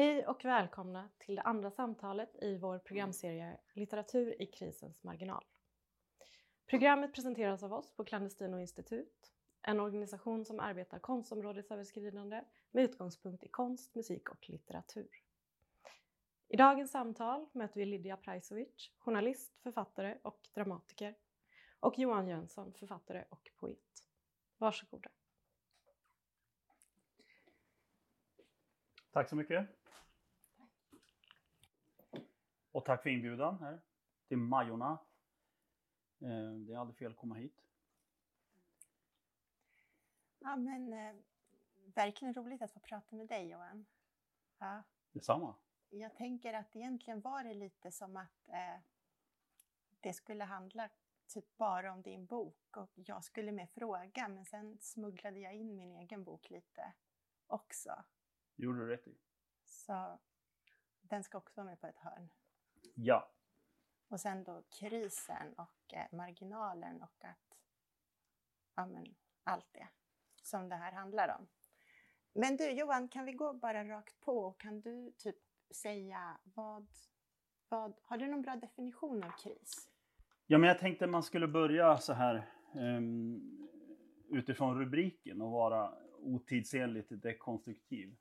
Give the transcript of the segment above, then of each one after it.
Hej och välkomna till det andra samtalet i vår programserie Litteratur i krisens marginal. Programmet presenteras av oss på Clandestino institut, en organisation som arbetar konstområdesöverskridande med utgångspunkt i konst, musik och litteratur. I dagens samtal möter vi Lydia Prajsovic, journalist, författare och dramatiker och Johan Jönsson, författare och poet. Varsågoda. Tack så mycket. Och tack för inbjudan här till Majorna. Eh, det är aldrig fel att komma hit. Ja, men eh, verkligen roligt att få prata med dig Johan. Ja. Detsamma. Jag tänker att egentligen var det lite som att eh, det skulle handla typ bara om din bok och jag skulle med fråga men sen smugglade jag in min egen bok lite också. gjorde du rätt i. Så den ska också vara med på ett hörn. Ja. Och sen då krisen och eh, marginalen och att, ja men allt det som det här handlar om. Men du Johan, kan vi gå bara rakt på? Kan du typ säga vad, vad, har du någon bra definition av kris? Ja, men jag tänkte man skulle börja så här um, utifrån rubriken och vara otidsenligt dekonstruktiv.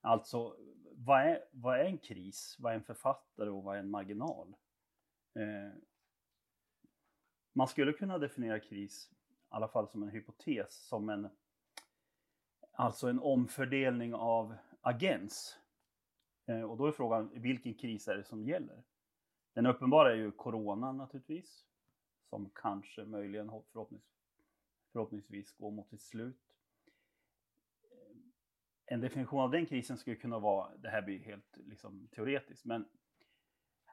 Alltså, vad är, vad är en kris? Vad är en författare och vad är en marginal? Eh, man skulle kunna definiera kris, i alla fall som en hypotes, som en alltså en omfördelning av agens. Eh, och då är frågan, vilken kris är det som gäller? Den uppenbara är ju Corona naturligtvis, som kanske möjligen förhoppnings, förhoppningsvis går mot sitt slut. En definition av den krisen skulle kunna vara, det här blir helt liksom, teoretiskt, men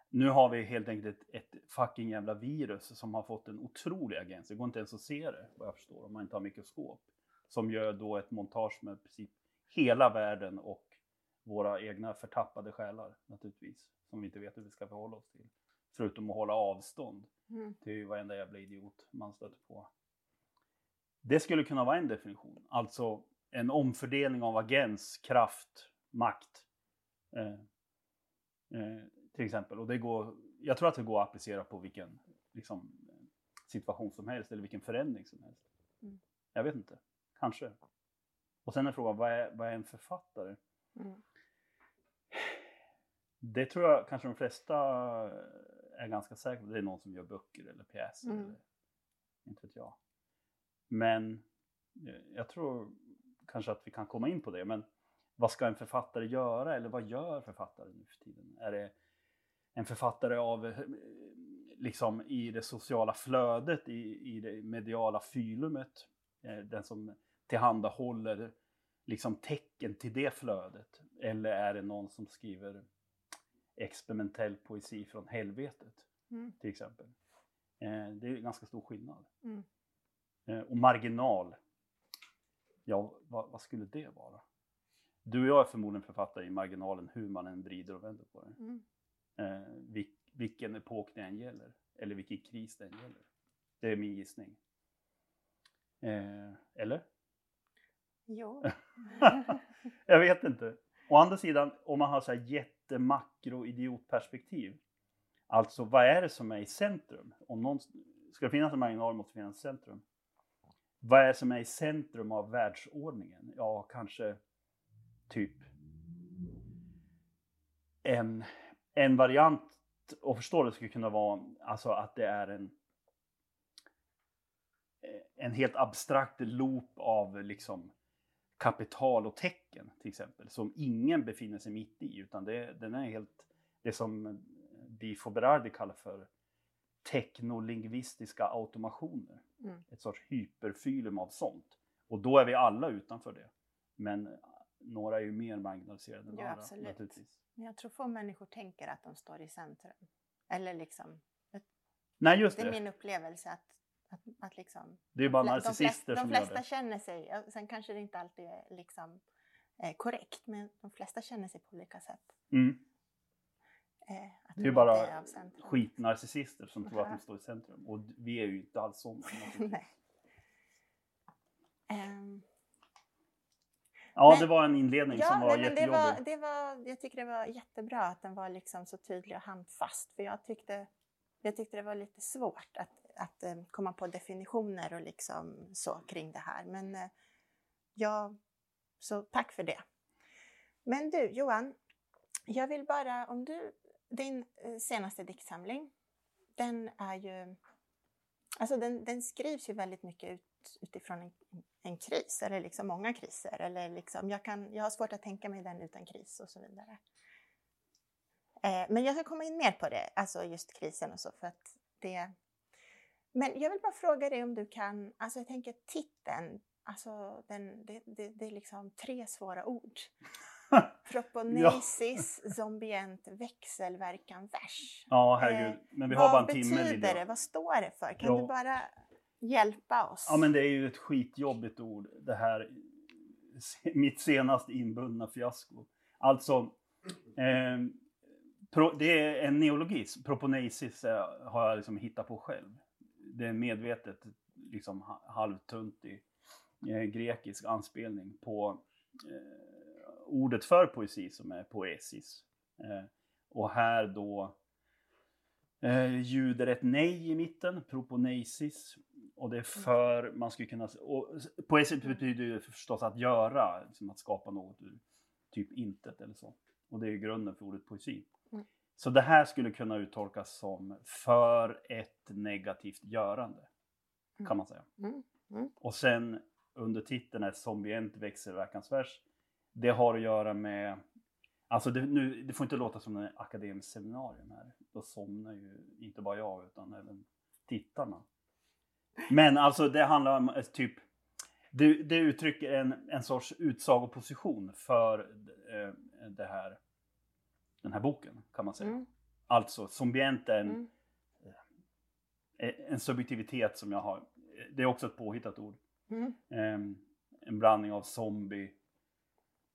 nu har vi helt enkelt ett, ett fucking jävla virus som har fått en otrolig agens. Det går inte ens att se det, vad jag förstår, om man inte har mikroskop. Som gör då ett montage med i princip hela världen och våra egna förtappade själar naturligtvis. Som vi inte vet hur vi ska förhålla oss till. Förutom att hålla avstånd mm. till varenda jävla idiot man stöter på. Det skulle kunna vara en definition. Alltså en omfördelning av agens, kraft, makt. Eh, eh, till exempel. Och det går, jag tror att det går att applicera på vilken liksom, situation som helst eller vilken förändring som helst. Mm. Jag vet inte. Kanske. Och sen är frågan, vad är, vad är en författare? Mm. Det tror jag kanske de flesta är ganska säkra på. Det är någon som gör böcker eller pjäser. Mm. Eller, inte vet jag. Men eh, jag tror kanske att vi kan komma in på det. Men vad ska en författare göra? Eller vad gör författare nu för tiden? Är det en författare av eh, liksom i det sociala flödet, i, i det mediala fylumet? Eh, den som tillhandahåller liksom tecken till det flödet? Eller är det någon som skriver experimentell poesi från helvetet? Mm. Till exempel. Eh, det är ganska stor skillnad. Mm. Och marginal, ja vad, vad, skulle det vara? Du och jag är förmodligen författare i marginalen hur man än vrider och vänder på det. Mm. Eh, vil, vilken epok det än gäller, eller vilken kris det än gäller. Det är min gissning. Eh, eller? Jo. jag vet inte. Å andra sidan, om man har så här jättemakro idiotperspektiv. Alltså, vad är det som är i centrum? Om någon, ska det finnas en marginal måste det finnas ett centrum. Vad är det som är i centrum av världsordningen? Ja, kanske typ en, en variant att förstå det skulle kunna vara alltså att det är en eh, en helt abstrakt loop av liksom kapital och tecken till exempel som ingen befinner sig mitt i utan det, den är helt det som Bifo Berardi kallar för teknolingvistiska automationer. Mm. Ett sorts hyperfylum av sånt. Och då är vi alla utanför det. Men några är ju mer marginaliserade än ja, andra. Absolut. Naturligtvis. Men jag tror få människor tänker att de står i centrum. Eller liksom, Nej, just det. det är min upplevelse att att, att liksom, det är bara narcissister de flesta, som de flesta gör det. känner sig, sen kanske det inte alltid är liksom, eh, korrekt, men de flesta känner sig på olika sätt. Mm. Eh, det är bara är skitnarcissister som tror att de står i centrum och vi är ju inte alls sådana. Um, Ja, Men- det var en inledning som var nej, men det jättejobbig. var, det var, jag tycker det var jättebra att den var liksom så tydlig och handfast. För jag tyckte, jag tyckte det var lite svårt att, att eh, komma på definitioner och liksom så kring det här. Men eh, ja, så tack för det. Men du Johan, jag vill bara, om du, din eh, senaste diktsamling, den är ju, alltså den, den skrivs ju väldigt mycket ut, utifrån en, en kris, eller liksom många kriser. Eller liksom, jag, kan, jag har svårt att tänka mig den utan kris och så vidare. Eh, men jag ska komma in mer på det, alltså just krisen och så, för att det... Men jag vill bara fråga dig om du kan, alltså jag tänker titeln, alltså den, det, det, det är liksom tre svåra ord. Proponesis, zombient, växelverkan, vers. Ja, herregud. Men vi har bara en timme Vad betyder det? Vad står det för? Kan Ja. du bara hjälpa oss? Ja, men det är ju ett skitjobbigt ord. Det här, mitt senast inbundna fiasko. Alltså, eh, pro, det är en neologism. Proponesis eh, har jag liksom hittat på själv. Det är medvetet liksom ha- halvtuntig eh, grekisk anspelning på eh, ordet för poesi som är poesis. Eh, och här då eh, ljuder ett nej i mitten, proponesis. Och det är för, man skulle kunna, och poesi betyder ju förstås att göra, liksom att skapa något ur typ intet eller så. Och det är ju grunden för ordet poesi. Mm. Så det här skulle kunna uttolkas som för ett negativt görande, kan man säga. Mm, mm. Och sen under titeln är zombient växelverkansvers. Det har att göra med, alltså det, nu, det får inte låta som en akademisk seminarium här. Då somnar ju inte bara jag utan även tittarna. Men alltså det handlar om eh, typ, det, det uttrycker en, en sorts utsagoposition för eh, det här, den här boken kan man säga. Mm, Alltså zombient är en, mm, eh, en subjektivitet som jag har. Det är också ett påhittat ord. mm, Ehm, en blandning av zombie,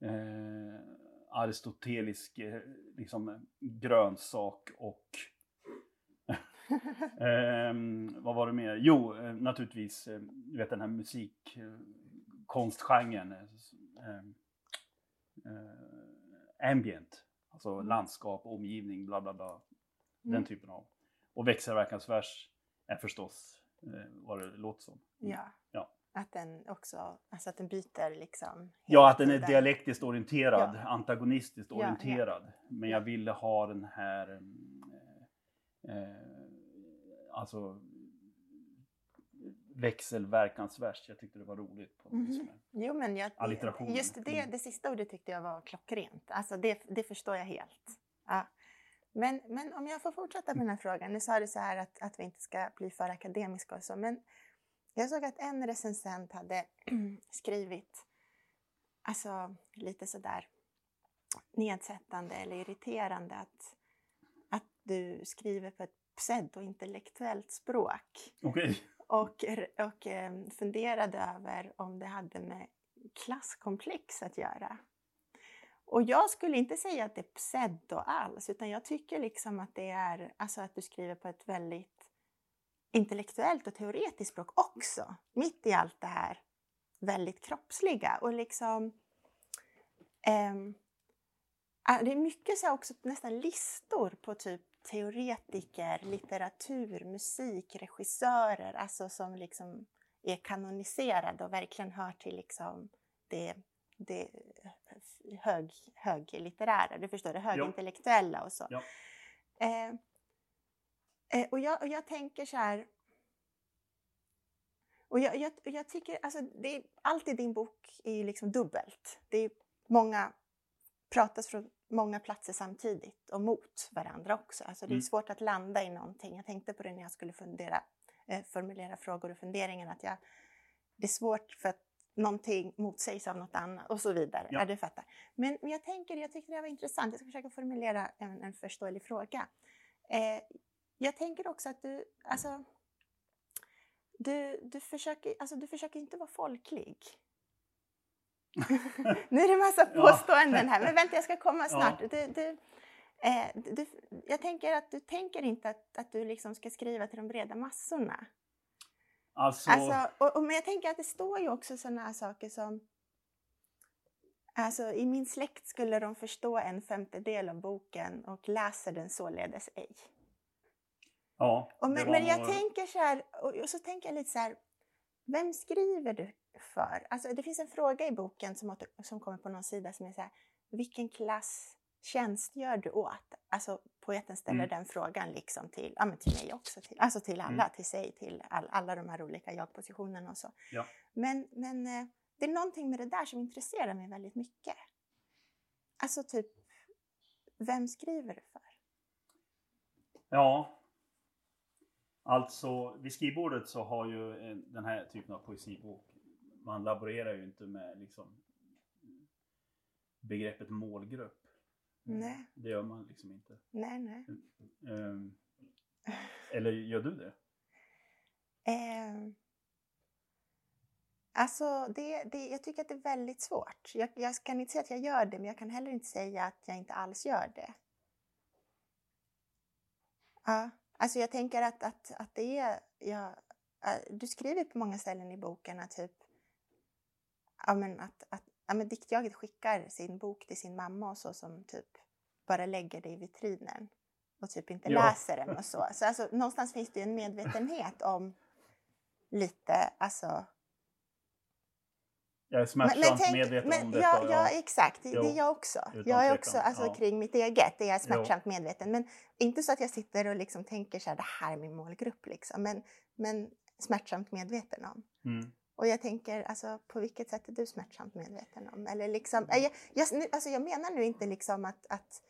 eh, aristotelisk eh, liksom, grönsak och ehm, vad var det mer? Jo, eh, naturligtvis eh, du vet den här musik, eh. Eh, ehm, eh, ambient, alltså Mm. landskap, omgivning, bla bla bla. Den Mm. typen av. Och växelverkansvers är förstås eh, vad det låter som. Ja. Ja. Att den också, alltså att den byter liksom. Ja, att den är dialektiskt orienterad, Ja. antagonistiskt Ja, ja. orienterad. Men Ja. jag ville ha den här, mm, eh, alltså växelverkansvers. Jag tyckte det var roligt. På med. Jo, men jag, just det, Mm. det sista ordet tyckte jag var klockrent. Alltså det, det förstår jag helt. Ja. Men, men om jag får fortsätta med den här frågan. Nu sa du så här att, att vi inte ska bli för akademiska och så, men jag såg att en recensent hade skrivit alltså lite sådär nedsättande eller irriterande att, att du skriver på ett pseudointellektuellt språk. Okej. Och, och eh, funderade över om det hade med klasskomplex att göra. Och jag skulle inte säga att det är pseudo alls, utan jag tycker liksom att det är alltså att du skriver på ett väldigt intellektuellt och teoretiskt språk också, mitt i allt det här väldigt kroppsliga. Och liksom ah, det är mycket så också nästan listor på typ teoretiker, litteratur, musik, regissörer, alltså som liksom är kanoniserade och verkligen hör till liksom det, det hög, höglitterära, du förstår det, högintellektuella och så. Ja. Eh, eh, och, jag, och jag tänker så här, och jag, jag, jag tycker, alltså det är, allt i din bok är ju liksom dubbelt. Det är många, pratas från många platser samtidigt och mot varandra också. Alltså det är Mm. svårt att landa i någonting. Jag tänkte på det när jag skulle fundera, eh, formulera frågor och funderingar, att jag, det är svårt för att någonting motsägs av något annat och så vidare. Ja. Ja. du fattar. Men, men jag tänker, jag tycker det var intressant. Jag ska försöka formulera en, en förståelig fråga. Eh, jag tänker också att du, alltså, du, du, försöker, alltså, du försöker inte vara folklig. nu är det massa påståenden här, men vänta jag ska komma Ja. snart. Du, du, eh, du, jag tänker att du tänker inte att, att du liksom ska skriva till de breda massorna. Alltså, Alltså, och, och, men jag tänker att det står ju också sådana här saker som Alltså i min släkt skulle de förstå en femtedel av boken och läser den således ej. Ja, men, men jag nog- tänker så här, och, så tänker jag lite så här, vem skriver du för? Alltså det finns en fråga i boken som, som kommer på någon sida som är så här, vilken klass tjänstgör du åt? Alltså poeten ställer Mm. den frågan liksom till, ja, men till mig också, till, alltså till alla, Mm. till sig, till all, alla de här olika jag-positionerna och så. Ja. Men, men eh, det är någonting med det där som intresserar mig väldigt mycket. Alltså typ, vem skriver du för? Ja. Alltså, vid skrivbordet så har ju en- den här typen av poesibok, man laborerar ju inte med liksom begreppet målgrupp. Nej. Det gör man liksom inte. Nej, nej. Ehm, Eller gör du det? Eh, alltså, det, det, jag tycker att det är väldigt svårt. Jag, jag kan inte säga att jag gör det, men jag kan heller inte säga att jag inte alls gör det. Ja, alltså jag tänker att, att, att det är... Ja, du skriver på många ställen i boken att typ... Ja, men att, att ja, men diktjaget skickar sin bok till sin mamma och så som typ bara lägger det i vitrinen och typ inte Ja. läser den och så. Så alltså, någonstans finns det ju en medvetenhet om lite, alltså... Jag är smärtsamt tänk- medveten men, om detta. Ja, ja, exakt. Det, Jo, det är jag också. Jag är också, alltså ja. kring mitt eget, det är jag smärtsamt medveten. Men inte så att jag sitter och liksom tänker så här, det här är min målgrupp liksom. Men, men smärtsamt medveten om. Mm. Och jag tänker, alltså på vilket sätt är du smärtsamt medveten om? Eller liksom, jag, jag, nu- alltså, jag menar nu inte liksom att, att,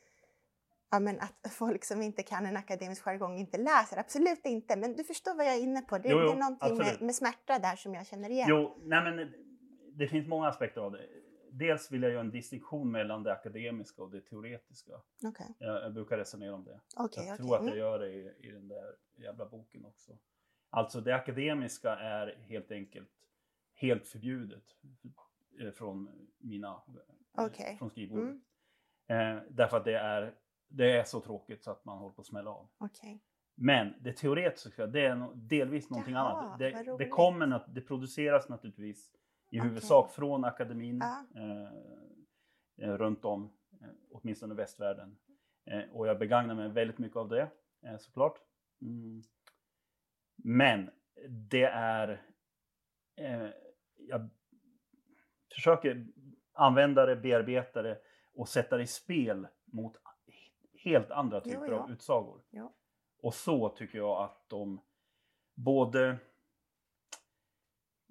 ja, men att folk som inte kan en akademisk jargong inte läser, absolut inte. Men du förstår vad jag är inne på. Det, Jo, jo, det är någonting med, med smärta där som jag känner igen. Jo, nej men det finns många aspekter av det. Dels vill jag göra en distinktion mellan det akademiska och det teoretiska. Okej, Jag, jag brukar resonera om det. okej, jag tror att Mm. jag gör det i, i den där jävla boken också. Alltså det akademiska är helt enkelt helt förbjudet eh, från mina eh, från skrivbordet. Mm. Eh, därför att det är, det är så tråkigt så att man håller på att smälla av. Okej. Men det teoretiska, det är delvis någonting Jaha, annat. Det, det, kommer, det produceras naturligtvis i huvudsak från akademin Ja. eh, eh, runt om, eh, åtminstone västvärlden. Eh, och jag begagnar mig väldigt mycket av det, eh, såklart. Mm. Men det är... Eh, jag försöker använda det, bearbeta det och sätta det i spel mot helt andra Jo, typer ja. av utsagor. Jo. Och så tycker jag att de både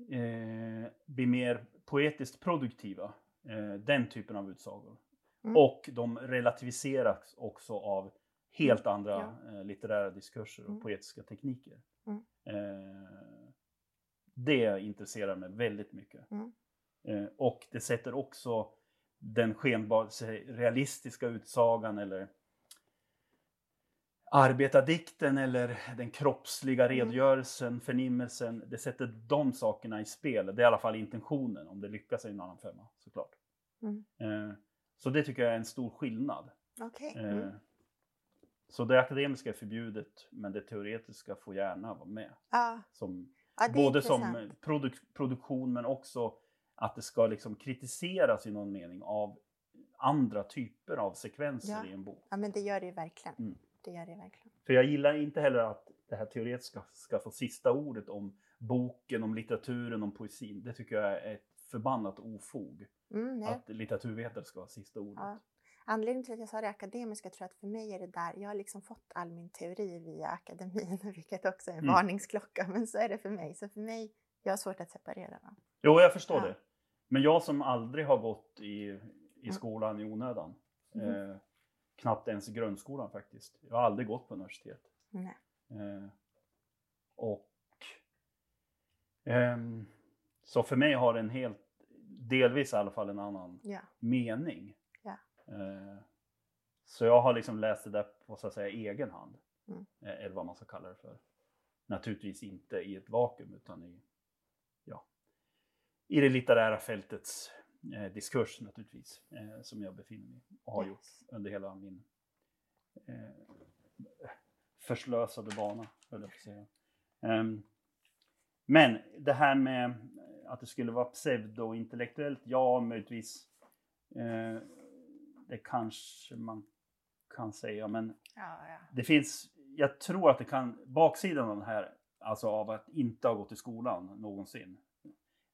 eh, blir mer poetiskt produktiva, eh, den typen av utsagor. Mm. Och de relativiseras också av helt andra Ja. eh, litterära diskurser och Mm. poetiska tekniker. Mm. Eh, det intresserar mig väldigt mycket. Mm. Eh, och det sätter också den skenbart realistiska utsagan eller arbetardikten eller den kroppsliga Mm. redogörelsen, förnimmelsen. Det sätter de sakerna i spel. Det är i alla fall intentionen. Om det lyckas är en annan femma såklart. Mm. Eh, så det tycker jag är en stor skillnad. Okej. Eh, Mm. Så det akademiska är förbjudet men det teoretiska får gärna vara med. Ja, Som, är både som produk- produktion men också att det ska liksom kritiseras i någon mening av andra typer av sekvenser Ja. i en bok. Ja, men det gör det ju verkligen. Mm. Det gör det verkligen. För jag gillar inte heller att det här teoretiska ska få sista ordet om boken, om litteraturen, om poesin. Det tycker jag är ett förbannat ofog. Mm. Att litteraturvetare ska ha sista ordet. Ja. Anledningen till att jag sa det akademiska tror jag att för mig är det där, jag har liksom fått all min teori via akademin, vilket också är en Mm. varningsklocka, men så är det för mig. Så för mig, jag har svårt att separera dem. Jo, jag förstår Ja. det. Men jag som aldrig har gått i, i Mm. skolan i onödan. Mhm. Eh, knappt ens i grundskolan faktiskt. Jag har aldrig gått på universitet. Nej. Eh, och ehm, så för mig har det en helt, delvis i alla fall en annan Ja. mening. Ja. Eh, så jag har liksom läst det där på så att säga egen hand. Mm. Eh, eller vad man ska kalla det för. Naturligtvis inte i ett vakuum utan i, ja, i det litterära fältets eh, diskurs naturligtvis. Eh, som jag befinner mig i och har Yes. gjort under hela min eh, förslösade bana, höll jag på att säga. Ehm, men det här med att det skulle vara pseudointellektuellt, ja möjligtvis Eh, det kanske man kan säga, men Ja, ja. det finns, jag tror att det kan, baksidan av det här, alltså av att inte ha gått i skolan någonsin.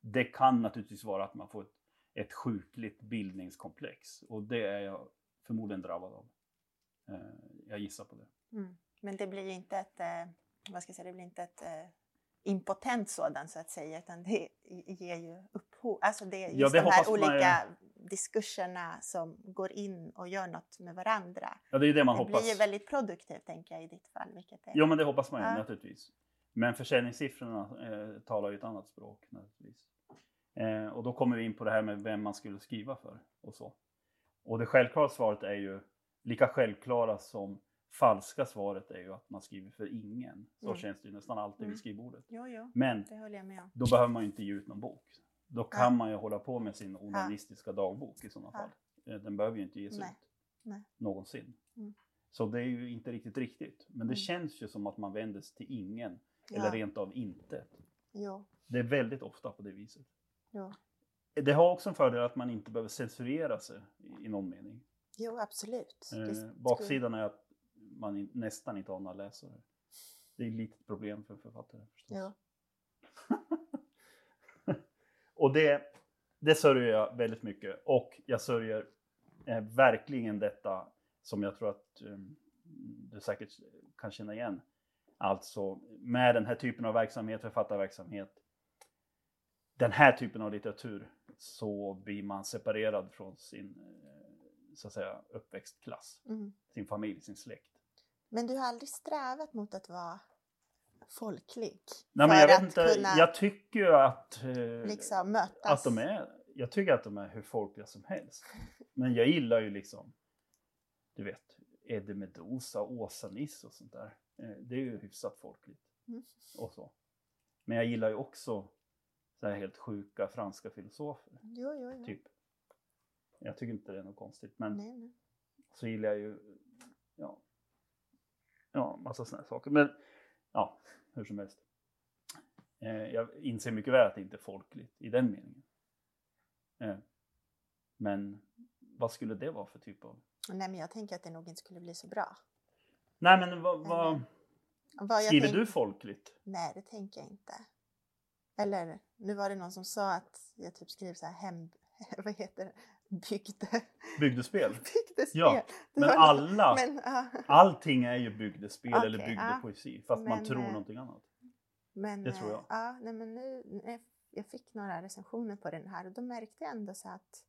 Det kan naturligtvis vara att man får ett, ett sjukligt bildningskomplex och det är jag förmodligen drabbad av. Eh, jag gissar på det. Mm. Men det blir inte ett, eh, vad ska jag säga, det blir inte ett eh, impotent sådant så att säga, utan det ger ju upphov, alltså det är Ja, just det de här olika diskurserna som går in och gör något med varandra. Ja, det är det man det hoppas. blir ju väldigt produktivt tänker jag i ditt fall, vilket är... Jo, men det hoppas man ju Ja. naturligtvis. Men försäljningssiffrorna eh, talar ju ett annat språk naturligtvis. Eh, och då kommer vi in på det här med vem man skulle skriva för och så. Och det självklara svaret är ju lika självklara som falska svaret är ju att man skriver för ingen. Så Mm. känns det ju nästan alltid Mm. vid skrivbordet. Jo, jo, Men då behöver man ju inte ge ut någon bok. Då kan Ja. man ju hålla på med sin onanistiska dagbok i sådana Ja. fall. Eh, Den behöver ju inte ges Nej. ut Nej. någonsin. Mm. Så det är ju inte riktigt riktigt. Men det Mm. känns ju som att man vänder sig till ingen Ja. eller rent av inte. Jo, Det är väldigt ofta på det viset. Jo. Det har också en fördel att man inte behöver censurera sig i, någon mening. jo absolut. Eh, baksidan är att man nästan inte har några läsare. Det är ett litet problem för författare förstås. Jo. Och det, det sörjer jag väldigt mycket. Och jag sörjer eh, verkligen detta som jag tror att eh, du säkert kan känna igen. Alltså med den här typen av verksamhet, författarverksamhet, den här typen av litteratur så blir man separerad från sin eh, så att säga uppväxtklass, Mm. sin familj, sin släkt. Men du har aldrig strävat mot att vara folklig? Nej, men jag inte, kunna jag tycker ju att, eh, liksom mötas? att de är, jag tycker att de är hur folkliga som helst. Men jag gillar ju liksom, du vet, Eddie Meduza, Åsa-Nisse och sånt där. Eh, Det är ju hyfsat folkligt. Mm. Och så. Men jag gillar ju också så här helt sjuka franska filosofer. Jo, jo, jo. Typ. Jag tycker inte det är något konstigt. Men Nej, nej. så gillar jag ju, ja, ja massa sådana saker. Men ja, hur som helst. Eh, jag inser mycket väl att det inte är folkligt i den meningen. Eh, men vad skulle det vara för typ av... nej, men jag tänker att det nog inte skulle bli så bra. Nej men vad, vad skriver tänk- du folkligt? Nej, det tänker jag inte. Eller, nu var det någon som sa att jag typ skriver så här hem... Vad heter det? Bygde... Bygdespel? Bygdespel. Ja, Det Men alla, Men, ja. allting är ju bygdespel eller Okej, ja. bygdepoesi. Fast man Men, tror eh, någonting annat. Men, Det tror jag. Ja, nej, men nu, jag fick några recensioner på den här och då märkte jag ändå så att,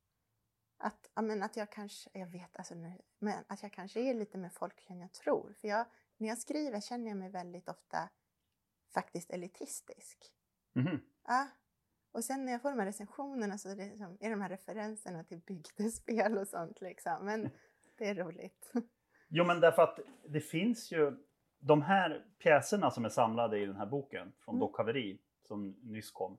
att, men att jag kanske, jag vet alltså, nu- men att jag kanske är lite mer folklig än jag tror. För jag, när jag skriver känner jag mig väldigt ofta faktiskt elitistisk. Mhm. Ja. Och sen när jag får de här recensionerna så är det, liksom, är de här referenserna till bygdespel och sånt liksom. Men det är roligt. Jo men därför att det finns ju de här pjäserna som är samlade i den här boken från Mm. Doc Haveri som nyss kom.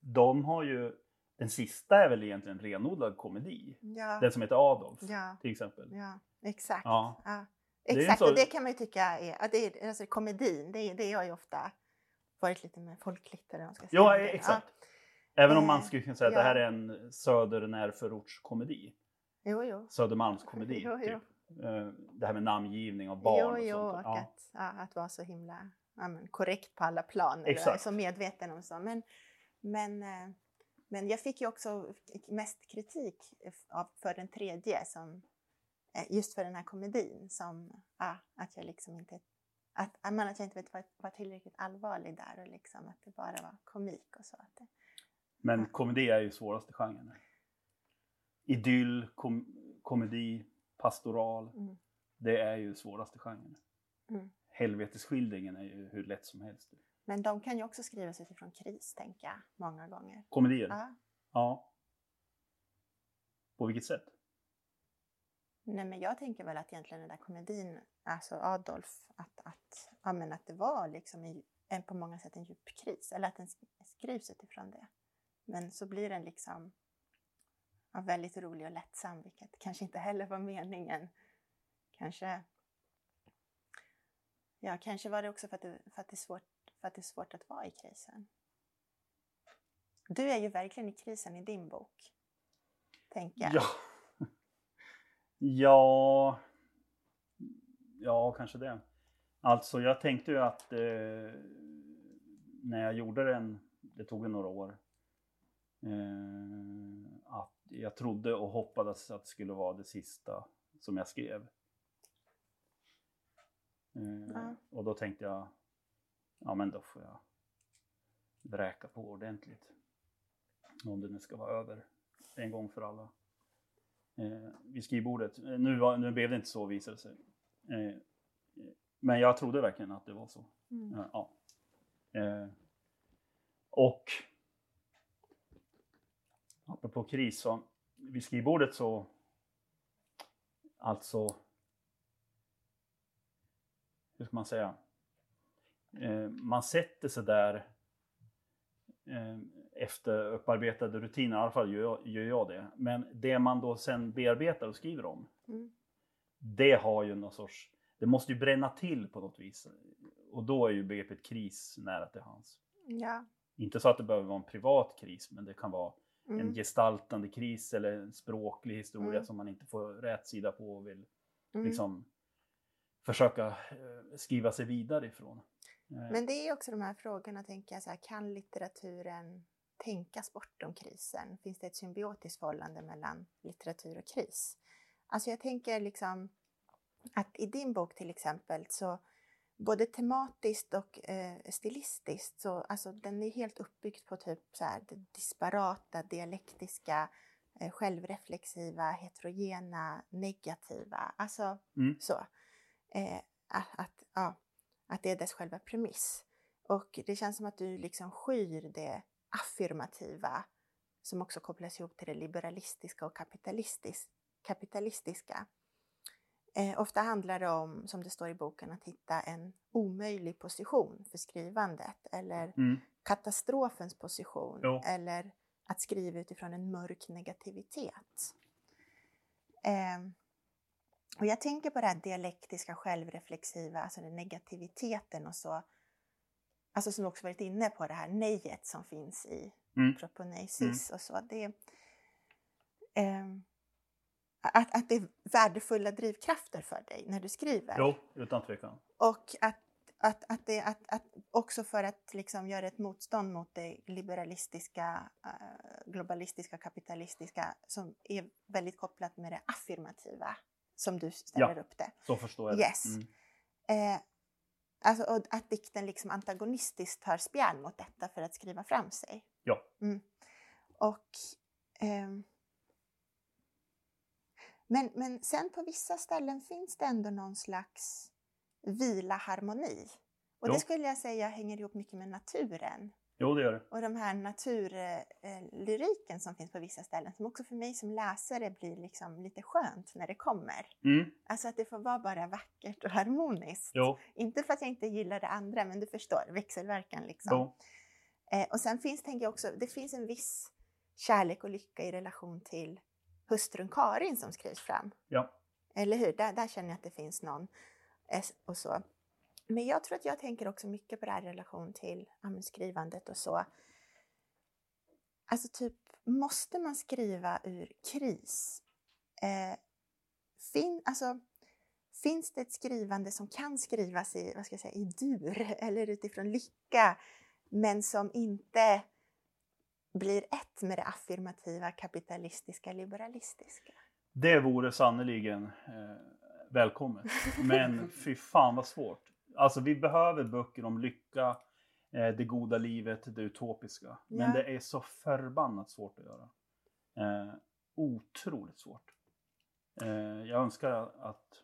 De har ju, den sista är väl egentligen renodlad komedi. Ja, Den som heter Adolf ja, till exempel. ja exakt. Ja. Ja. Exakt, så- och det kan man ju tycka är, att det är alltså komedin, det, är- det har ju ofta varit lite mer folkligt eller vad man ska säga. Ja, exakt. Även om man skulle kunna säga att ja. det här är en södernärförortskomedi. Ja. Jo, jo. Södermalmskomedi. Jo, jo. Typ. Eh, Det här med namngivning av barn jo, och jo, sånt. och Ja. att, ja, att vara så himla ja, men, korrekt på alla plan. eller Exakt. Så medveten om så. Men, men, eh, men jag fick ju också mest kritik för den tredje, som, eh, just för den här komedin. Som, ja, att jag liksom inte att, att jag inte vet, var, var tillräckligt allvarlig där och liksom att det bara var komik och så. Att det, Men Ja. komedi är ju svåraste genren. Idyll, kom, komedi, pastoral. Mm. Det är ju svåraste genren. Mm. Helvetesskildringen är ju hur lätt som helst. Men de kan ju också skrivas utifrån kris, tänker jag, många gånger. Komedier? Ja. Ja. På vilket sätt? Nej, men jag tänker väl att egentligen den där komedin, alltså Adolf, att, att, ja, men att det var liksom en, på många sätt en djup kris, eller att den skrivs utifrån det. Men så blir den liksom ja, väldigt rolig och lättsam, vilket kanske inte heller var meningen. Kanske, ja, kanske var det också för att det, för, att det är svårt, för att det är svårt att vara i krisen. Du är ju verkligen i krisen i din bok, tänker jag. Ja. ja. Ja, kanske det. Alltså jag tänkte ju att eh, när jag gjorde den, det tog ju några år, eh, att jag trodde och hoppades att det skulle vara det sista som jag skrev. Eh, Ja. Och då tänkte jag, ja men då får jag vräka på ordentligt. Om det nu ska vara över en gång för alla. Eh, vid skrivbordet. Eh, Nu, var, nu blev det inte så visade det sig. Eh, eh, men jag trodde verkligen att det var så. Mm. Eh, ja. Och apropå kris, så vid skrivbordet så alltså hur ska man säga? Man sätter sig där efter upparbetade rutiner, i alla fall gör, gör jag det. Men det man då sen bearbetar och skriver om, Mm. Det har ju någon sorts, det måste ju bränna till på något vis. Och då är ju begreppet kris nära till hands. Ja. Inte så att det behöver vara en privat kris, men det kan vara en Mm. gestaltande kris eller en språklig historia Mm. som man inte får rätt sida på och vill Mm. liksom försöka eh, skriva sig vidare ifrån. Eh, Men det är också de här frågorna, tänker jag, så här, kan litteraturen tänkas bortom krisen? Finns det ett symbiotiskt förhållande mellan litteratur och kris? Alltså jag tänker liksom att i din bok till exempel så både tematiskt och eh, stilistiskt så alltså den är helt uppbyggd på typ så här det disparata, dialektiska, eh, självreflexiva, heterogena, negativa. Alltså Mm. så. Eh, att, att, ja, att det är dess själva premiss. Och det känns som att du liksom skyr det affirmativa som också kopplas ihop till det liberalistiska och kapitalistis, kapitalistiska. Eh, ofta handlar det om, som det står i boken, att hitta en omöjlig position för skrivandet eller Mm. katastrofens position Jo. eller att skriva utifrån en mörk negativitet. Eh, och jag tänker på det här dialektiska, självreflexiva, alltså den negativiteten och så. Alltså som också varit inne på, det här nejet som finns i Mm. proponesis och så. Det, ehm, att, att det är värdefulla drivkrafter för dig när du skriver. Jo, utan tvekan. Och att, att, att det, att, att också för att liksom göra ett motstånd mot det liberalistiska, eh, globalistiska, kapitalistiska som är väldigt kopplat med det affirmativa som du ställer Ja. upp det. Så förstår jag Yes. det. Mm. Eh, alltså och att dikten liksom antagonistiskt tar spjärn mot detta för att skriva fram sig. Ja. Mm. Och ehm, men, men sen på vissa ställen finns det ändå någon slags vila-harmoni. Och Jo. det skulle jag säga hänger ihop mycket med naturen. Jo, det gör det. Och de här naturlyriken som finns på vissa ställen som också för mig som läsare blir liksom lite skönt när det kommer. Mm. Alltså att det får vara bara vackert och harmoniskt. Jo, Inte för att jag inte gillar det andra, men du förstår, växelverkan liksom. jo. Eh, och sen finns, tänker jag också, det finns en viss kärlek och lycka i relation till hustrun Karin som skrivs fram. Ja. Eller hur? Där, där känner jag att det finns någon. Och så. Men jag tror att jag tänker också mycket på det här i relation till skrivandet och så. Alltså typ, måste man skriva ur kris? Eh, fin, alltså, finns det ett skrivande som kan skrivas i, vad ska jag säga, i dur eller utifrån lycka men som inte blir ett med det affirmativa, kapitalistiska, liberalistiska? Det vore sannoliken eh, välkommet. Men fy fan vad svårt. Alltså vi behöver böcker om lycka, eh, det goda livet, det utopiska. Men Ja. det är så förbannat svårt att göra. Eh, otroligt svårt. Eh, jag önskar att,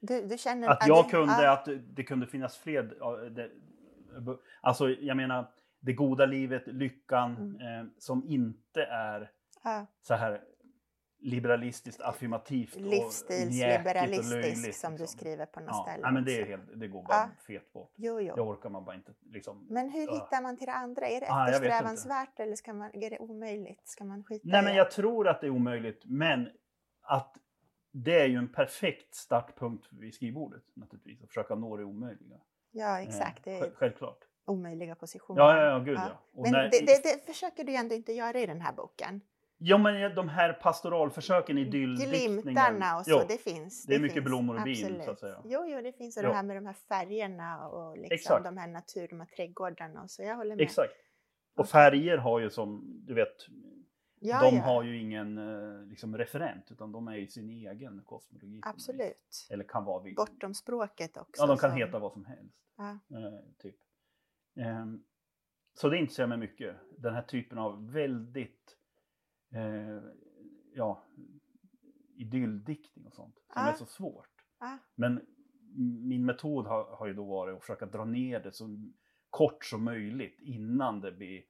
Du, du känner att ja, jag kunde, att det kunde finnas fler. alltså jag menar, det goda livet, lyckan, Mm. eh, som inte är ja, så här liberalistiskt, affirmativt och livsstilsliberalistisk mjäkigt och löjligt, som du liksom. skriver på något Ja, ställe. nej, men det är helt, det går bara Ja. fet bort. Jo, Det jo. orkar man bara inte liksom. Men hur Ja. hittar man till det andra? Är det Ah, eftersträvansvärt eller ska man, är det omöjligt? Ska man skita Nej i men det? jag tror att det är omöjligt, men att det är ju en perfekt startpunkt vid skrivbordet naturligtvis, att försöka nå det omöjliga. Ja, exakt. Det Eh, är sj- Självklart. Omöjliga positioner. Ja, ja, ja, gud ja. Och Men när- det, det, det försöker du ändå inte göra i den här boken. Ja, men de här pastoralförsöken, idylldiktningen. Glimtarna och så, Jo, det finns. det är mycket finns, blommor och bin, absolut. så att säga. Jo, jo, det finns och Jo. det här med de här färgerna och liksom Exakt. de här natur, de här trädgårdarna och så. Jag håller med. Exakt. Och färger har ju som, du vet, Ja, de ja. har ju ingen eh, liksom, referent utan de är ju sin egen kosmologi. Absolut. Eller kan vara vilken. Bortom språket också. Ja, de kan som- heta vad som helst. Ja. Eh, typ. Ehm, så det intresserar mig mycket. Den här typen av väldigt eh, ja, idylldiktning och sånt. Som Ja. är så svårt. Ja. Men min metod har, har ju då varit att försöka dra ner det så kort som möjligt innan det blir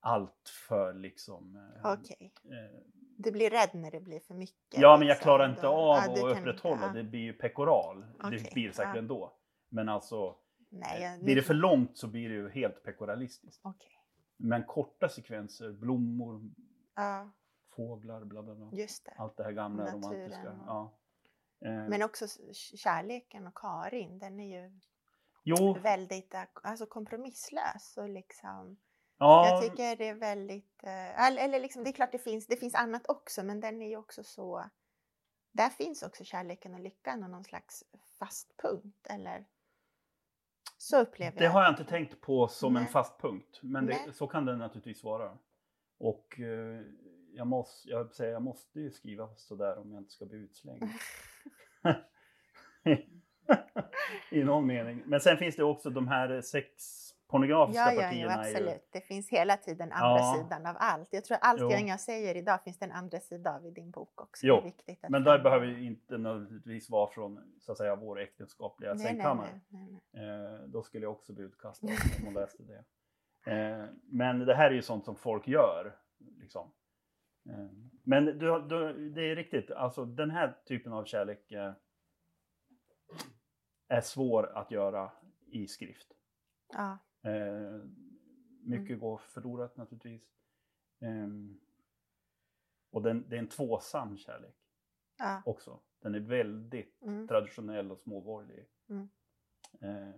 allt för liksom... eh, Okej. eh, Du blir rädd när det blir för mycket? Ja, men jag liksom, klarar då- inte av Ja, att upprätthålla. ja. Det blir ju pekoral. Okej, Det blir det säkert ja. ändå. Men alltså, Nej, jag, blir det för långt så blir det ju helt pekoralistiskt. Okej. Men korta sekvenser, blommor, Ja, fåglar, bla bla bla. just det. Allt det här gamla Naturen romantiska. Ja. Eh, Men också kärleken och Karin, den är ju jo, väldigt eh, alltså kompromisslös och liksom ja, Jag tycker det är väldigt, eh, eller eller liksom, det är klart det finns, det finns annat också men den är ju också så, där finns också kärleken och lyckan och någon slags fast punkt eller så upplever det jag. har jag inte tänkt på som en Nej. fast punkt. Men det, så kan det naturligtvis vara. Och eh, jag, måste, jag, säger, jag måste ju skriva sådär om jag inte ska bli utslängd. I någon mening. Men sen finns det också de här sex pornografiska Ja, ja, ja, partierna. ju, absolut. Det finns hela tiden andra Ja. sidan av allt. Jag tror allt Jo. jag säger idag finns det en andra sida av i din bok också. Jo, det är viktigt att men där behöver ju inte nödvändigtvis vara från så att säga, vår äktenskapliga nej, sängkammare. nej, nej, nej. Eh, då skulle jag också bli utkastad om hon läste det. Eh, men det här är ju sånt som folk gör. Liksom. Eh, men du, du, det är riktigt, alltså den här typen av kärlek eh, är svår att göra i skrift. Ja, Eh, mycket Mm. går förlorat naturligtvis. Ehm, och den, det är en tvåsam kärlek ja. också. Den är väldigt Mm. traditionell och småborgerlig. Mm. Eh,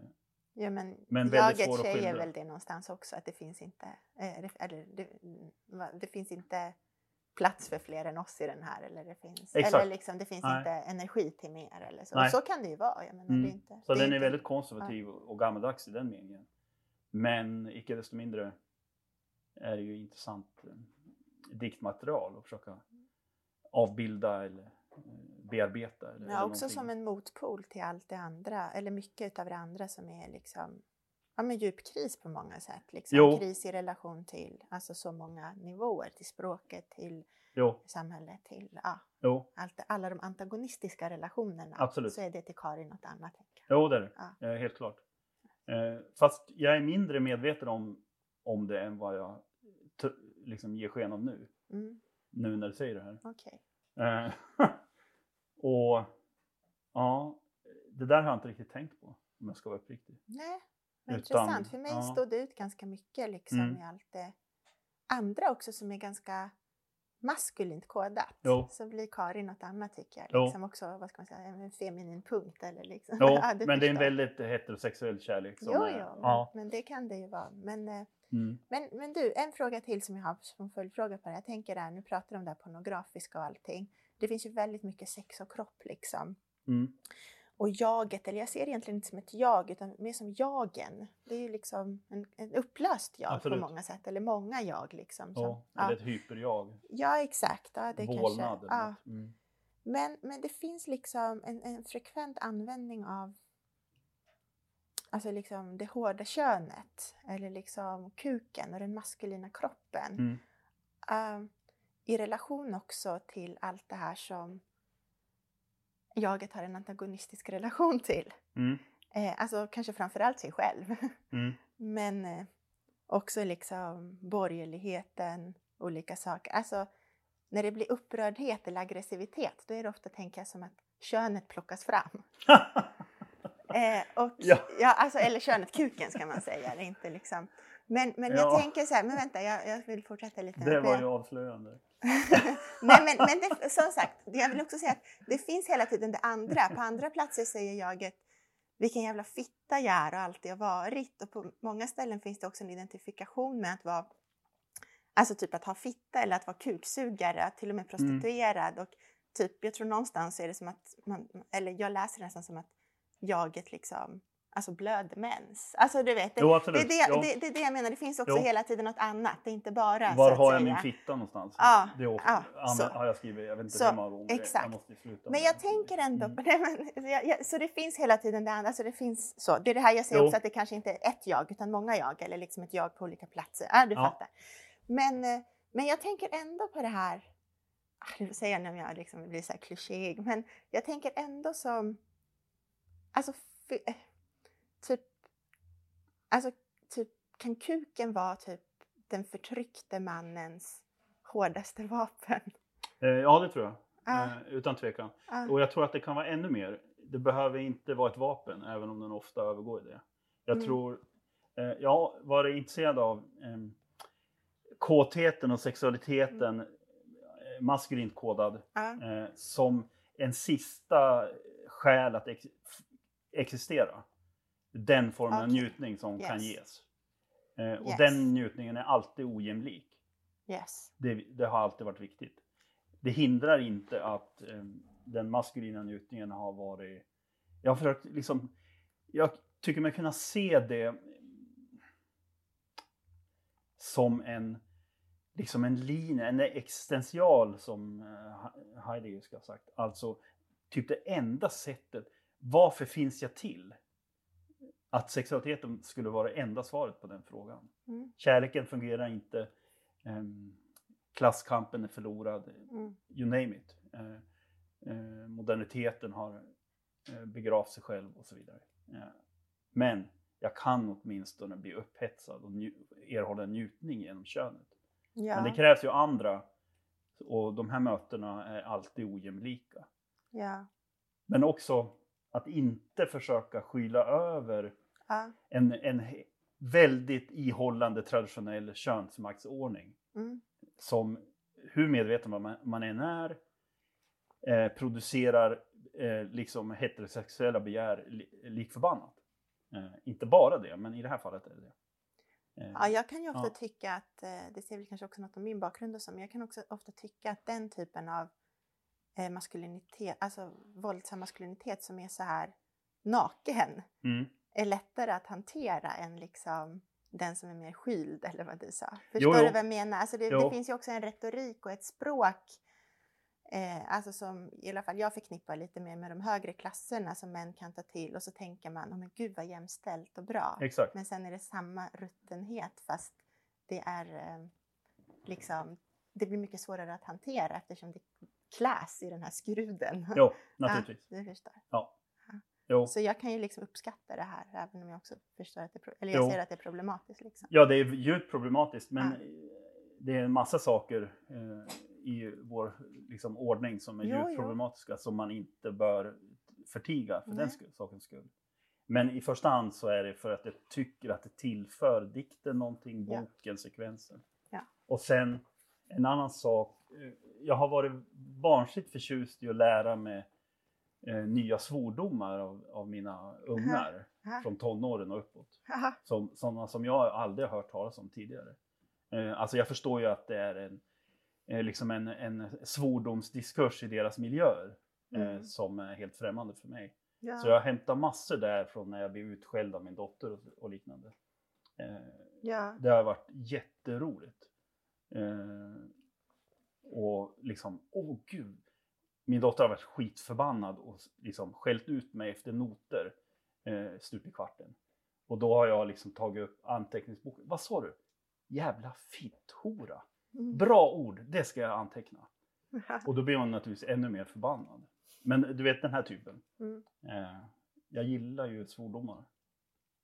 Ja, men, Men väldigt att säger väl det någonstans också att det finns inte, eh, eller det, det finns inte plats för fler än oss i den här eller det finns, Exakt. eller liksom, det finns Nej. inte energi till mer eller så. Nej. Så kan det ju vara. Jag menar, Mm. det är inte, Så det den är inte, väldigt konservativ och gammaldags i den meningen. Men icke desto mindre är det ju intressant eh, diktmaterial att försöka avbilda eller eh, bearbeta. Eller, Ja, också någonting. som en motpol till allt det andra, eller mycket av det andra som är liksom Ja, men djup kris på många sätt. Liksom. Jo. Kris i relation till alltså så många nivåer, till språket, till Jo, samhället, till ja, allt, alla de antagonistiska relationerna. Absolut. Så är det till Karin något annat. Jo det är det. Ja. Eh, helt klart. Eh, fast jag är mindre medveten om, om det än vad jag liksom ger sken av nu. Mm, Nu när du säger det här. Okej. Eh, och ja, det där har jag inte riktigt tänkt på om jag ska vara uppriktig. Nej, Utan, intressant. För mig ja. stod det ut ganska mycket liksom Mm. i allt det andra också som är ganska maskulint kodat. Jo. Så blir Karin något annat tycker jag. Jo. Liksom också, vad ska man säga, en feminin punkt eller liksom. Jo, Ja, du men det är en väldigt heterosexuell kärlek. Som Jo, är, jo, ja. men, men det kan det ju vara. Men, eh, Mm. men, men du, en fråga till som jag har som följdfråga på det. Jag tänker där, nu pratar du om det här pornografiska och allting. Det finns ju väldigt mycket sex och kropp liksom. Mm. Och jaget, eller jag ser egentligen inte som ett jag utan mer som jagen. Det är ju liksom en, en upplöst jag Absolut. på många sätt, eller många jag liksom. Som, Ja, ja. eller ett hyperjag. ja, exakt. Ja, det Vålnad kanske, ja. Mm. Men, men det finns liksom en, en frekvent användning av alltså liksom det hårda könet eller liksom kuken och den maskulina kroppen. Mm. Eh, I relation också till allt det här som jaget har en antagonistisk relation till. Mm. Eh, alltså kanske framförallt sig själv. Mm. Men eh, också liksom borgerligheten, olika saker. Alltså när det blir upprördhet eller aggressivitet då är det ofta, tänker jag, som att könet plockas fram. Eh, och, Ja. ja. alltså, eller könet, kuken ska man säga. Inte liksom. Men, men Ja. jag tänker så här, men vänta, jag, jag vill fortsätta lite. det var ju avslöjande. Nej, men, men det, som sagt, jag vill också säga att det finns hela tiden det andra. På andra platser säger jag att vilken jävla fitta jag är och alltid har varit. Och på många ställen finns det också en identifikation med att vara Alltså typ att ha fitta eller att vara kuksugare, till och med prostituerad. Och typ, jag tror någonstans är det som att, man, eller jag läser det nästan som att jaget liksom alltså blöder mens. Alltså du vet, det, Jo, det, det, det, det är det jag menar. Det finns också Jo. hela tiden något annat. Det är inte bara Var har jag säga. min fitta någonstans? Ja, det är ja, så. har jag skrivit, jag vet inte Så, hur många gånger. exakt. Jag måste sluta Men jag tänker ändå Mm. på det. Men, jag, jag, så det finns hela tiden det andra. Alltså det, finns, så. det är det här jag säger Jo. också att det kanske inte är ett jag utan många jag eller liksom ett jag på olika platser. Ja, du Ja. fattar. Men, eh, men jag tänker ändå på det här. ah, Nu säger jag när jag liksom blir så här klichéig, men jag tänker ändå som Alltså, typ, alltså typ, kan kuken vara typ den förtryckte mannens hårdaste vapen? Eh, ja, det tror jag. Ja. Eh, utan tvekan. Ja. Och jag tror att det kan vara ännu mer. Det behöver inte vara ett vapen, även om den ofta övergår i det. Jag Mm. tror, eh, jag varit intresserad av eh, kåtheten och sexualiteten, eh, maskulint kodad, Ja. eh, som en sista skäl att ex existera. Den formen av Okej. njutning som kan Yes. ges. Eh, och Yes. den njutningen är alltid ojämlik. Yes. Det, det har alltid varit viktigt. Det hindrar inte att eh, den maskulina njutningen har varit... Jag har försökt liksom... Jag tycker mig kunna se det som en, liksom en linje, en existential som eh, Heidegger ska ha sagt. Alltså, typ det enda sättet, varför finns jag till? Att sexualiteten skulle vara enda svaret på den frågan. Mm. Kärleken fungerar inte. ehm, klasskampen är förlorad. Mm. You name it. Eh, eh, moderniteten har eh, begravt sig själv och så vidare. Men jag kan åtminstone bli upphetsad och erhålla njutning genom könet. Ja. Men det krävs ju andra och de här mötena är alltid ojämlika. ja. Men också att inte försöka skyla över Ja. en, en väldigt ihållande traditionell könsmaktsordning Mm. som, hur medveten man, man än är, eh, producerar eh, liksom heterosexuella begär li, lik förbannat. Eh, inte bara det, men i det här fallet är det det. Eh, Ja, jag kan ju ofta Ja. tycka att, eh, det ser väl kanske också något om min bakgrund och så, men jag kan också ofta tycka att den typen av eh, maskulinitet, alltså våldsam maskulinitet som är så här naken, mm. Är lättare att hantera än liksom den som är mer skyld eller vad du sa. Förstår jo. du vad jag menar? Alltså det, det finns ju också en retorik och ett språk Eh, alltså som i alla fall jag förknippar lite mer med de högre klasserna som män kan ta till och så tänker man, oh, men gud vad jämställt och bra. Exakt. Men sen är det samma ruttenhet fast det är eh, liksom, det blir mycket svårare att hantera eftersom det kläs i den här skruden. Jo, naturligtvis. Ja, du förstår. Ja. Ja. Jo. Så jag kan ju liksom uppskatta det här även om jag också förstår att det, eller jag Jo. ser att det är problematiskt. Liksom. Ja, det är djupt problematiskt, men Ja. det är en massa saker eh, i vår liksom, ordning som är Jo, djupt problematiska som man inte bör förtiga för Nej. den skull, sakens skull. Men i första hand så är det för att jag tycker att det tillför dikten någonting, Ja. boken, sekvensen. Ja. Och sen en annan sak. eh, Jag har varit barnsligt förtjust i att lära mig eh, nya svordomar av, av mina ungar Aha. från tonåren och uppåt Aha. som, sådana som jag aldrig har hört talas om tidigare. Eh, alltså jag förstår ju att det är en, eh, liksom en, en svordomsdiskurs i deras miljöer eh, Mm. som är helt främmande för mig. Ja. Så jag hämtar massor därifrån när jag blir utskälld av min dotter och, och liknande. Eh, ja. det har varit jätteroligt. Eh, och liksom, åh gud. Min dotter har varit skitförbannad och liksom skällt ut mig efter noter eh, stup i kvarten. Och då har jag liksom tagit upp anteckningsboken. Vad sa du? Jävla fitthora. Mm. Bra ord, det ska jag anteckna. Och då blir hon naturligtvis ännu mer förbannad. Men du vet den här typen. Mm. Eh, jag gillar ju svordomar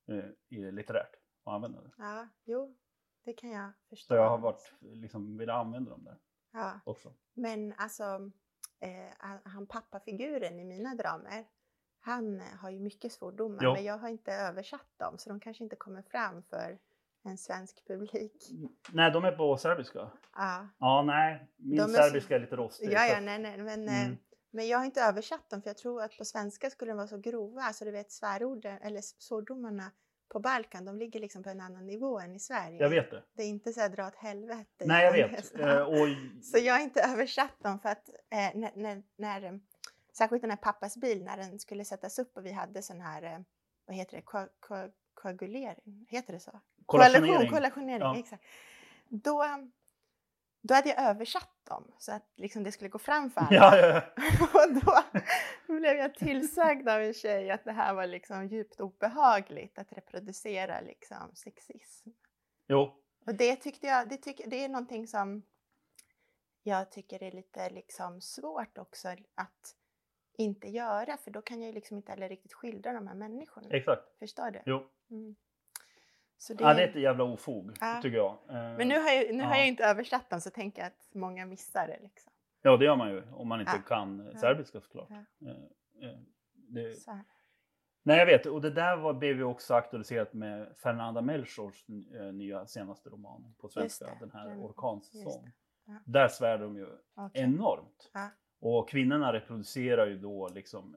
eh, i litterärt och använda det. ja, jo, det kan jag förstå. Så jag har varit, liksom, velat använda dem där Ja. också. Men alltså, eh, han- pappafiguren i mina dramer, han eh, har ju mycket svordomar, Ja. men jag har inte översatt dem, så de kanske inte kommer fram för en svensk publik. Nej, de är på serbiska. Ja, Ja, nej. Min är så- serbiska är lite rostig. ja, så ja nej, nej, men, eh, Mm. men jag har inte översatt dem, för jag tror att på svenska skulle de vara så grova, så du vet svärorden, eller svordomarna på Balkan, de ligger liksom på en annan nivå än i Sverige. Jag vet det. Det är inte så här dra åt helvete. Nej, jag vet. Eh, och, Så jag har inte översatt dem för att eh, när, när, när, eh, särskilt den här pappas bil, när den skulle sättas upp och vi hade sån här, eh, vad heter det, Ko, ko, koagulering, heter det så? kollationering. Kollation, kollationering, Ja. exakt. Då, då hade jag översatt dem så att liksom det skulle gå fram för alla. Ja, ja, ja. Och då blev jag tillsagd av en tjej att det här var liksom djupt obehagligt att reproducera liksom sexism. Jo, Och det tyckte jag, det, tyck, det är någonting som jag tycker är lite liksom svårt också att inte göra för då kan jag liksom inte heller riktigt skildra de här människorna. exakt. Förstår du? Jo. Mm. Det, Ja, det är ett jävla ofog, Ja. tycker jag. Men nu har jag, nu har Ja. jag inte översatt dem så tänker jag att många missar det. Liksom. Ja, det gör man ju om man inte Ja. kan serbiska såklart. Eh, eh, Det, Så nej, jag vet. Och det där var, blev ju också aktualiserat med Fernanda Melchors eh, nya senaste roman på svenska, den här den- ja. Där svär de ju Okej. enormt. Och kvinnorna reproducerar ju då liksom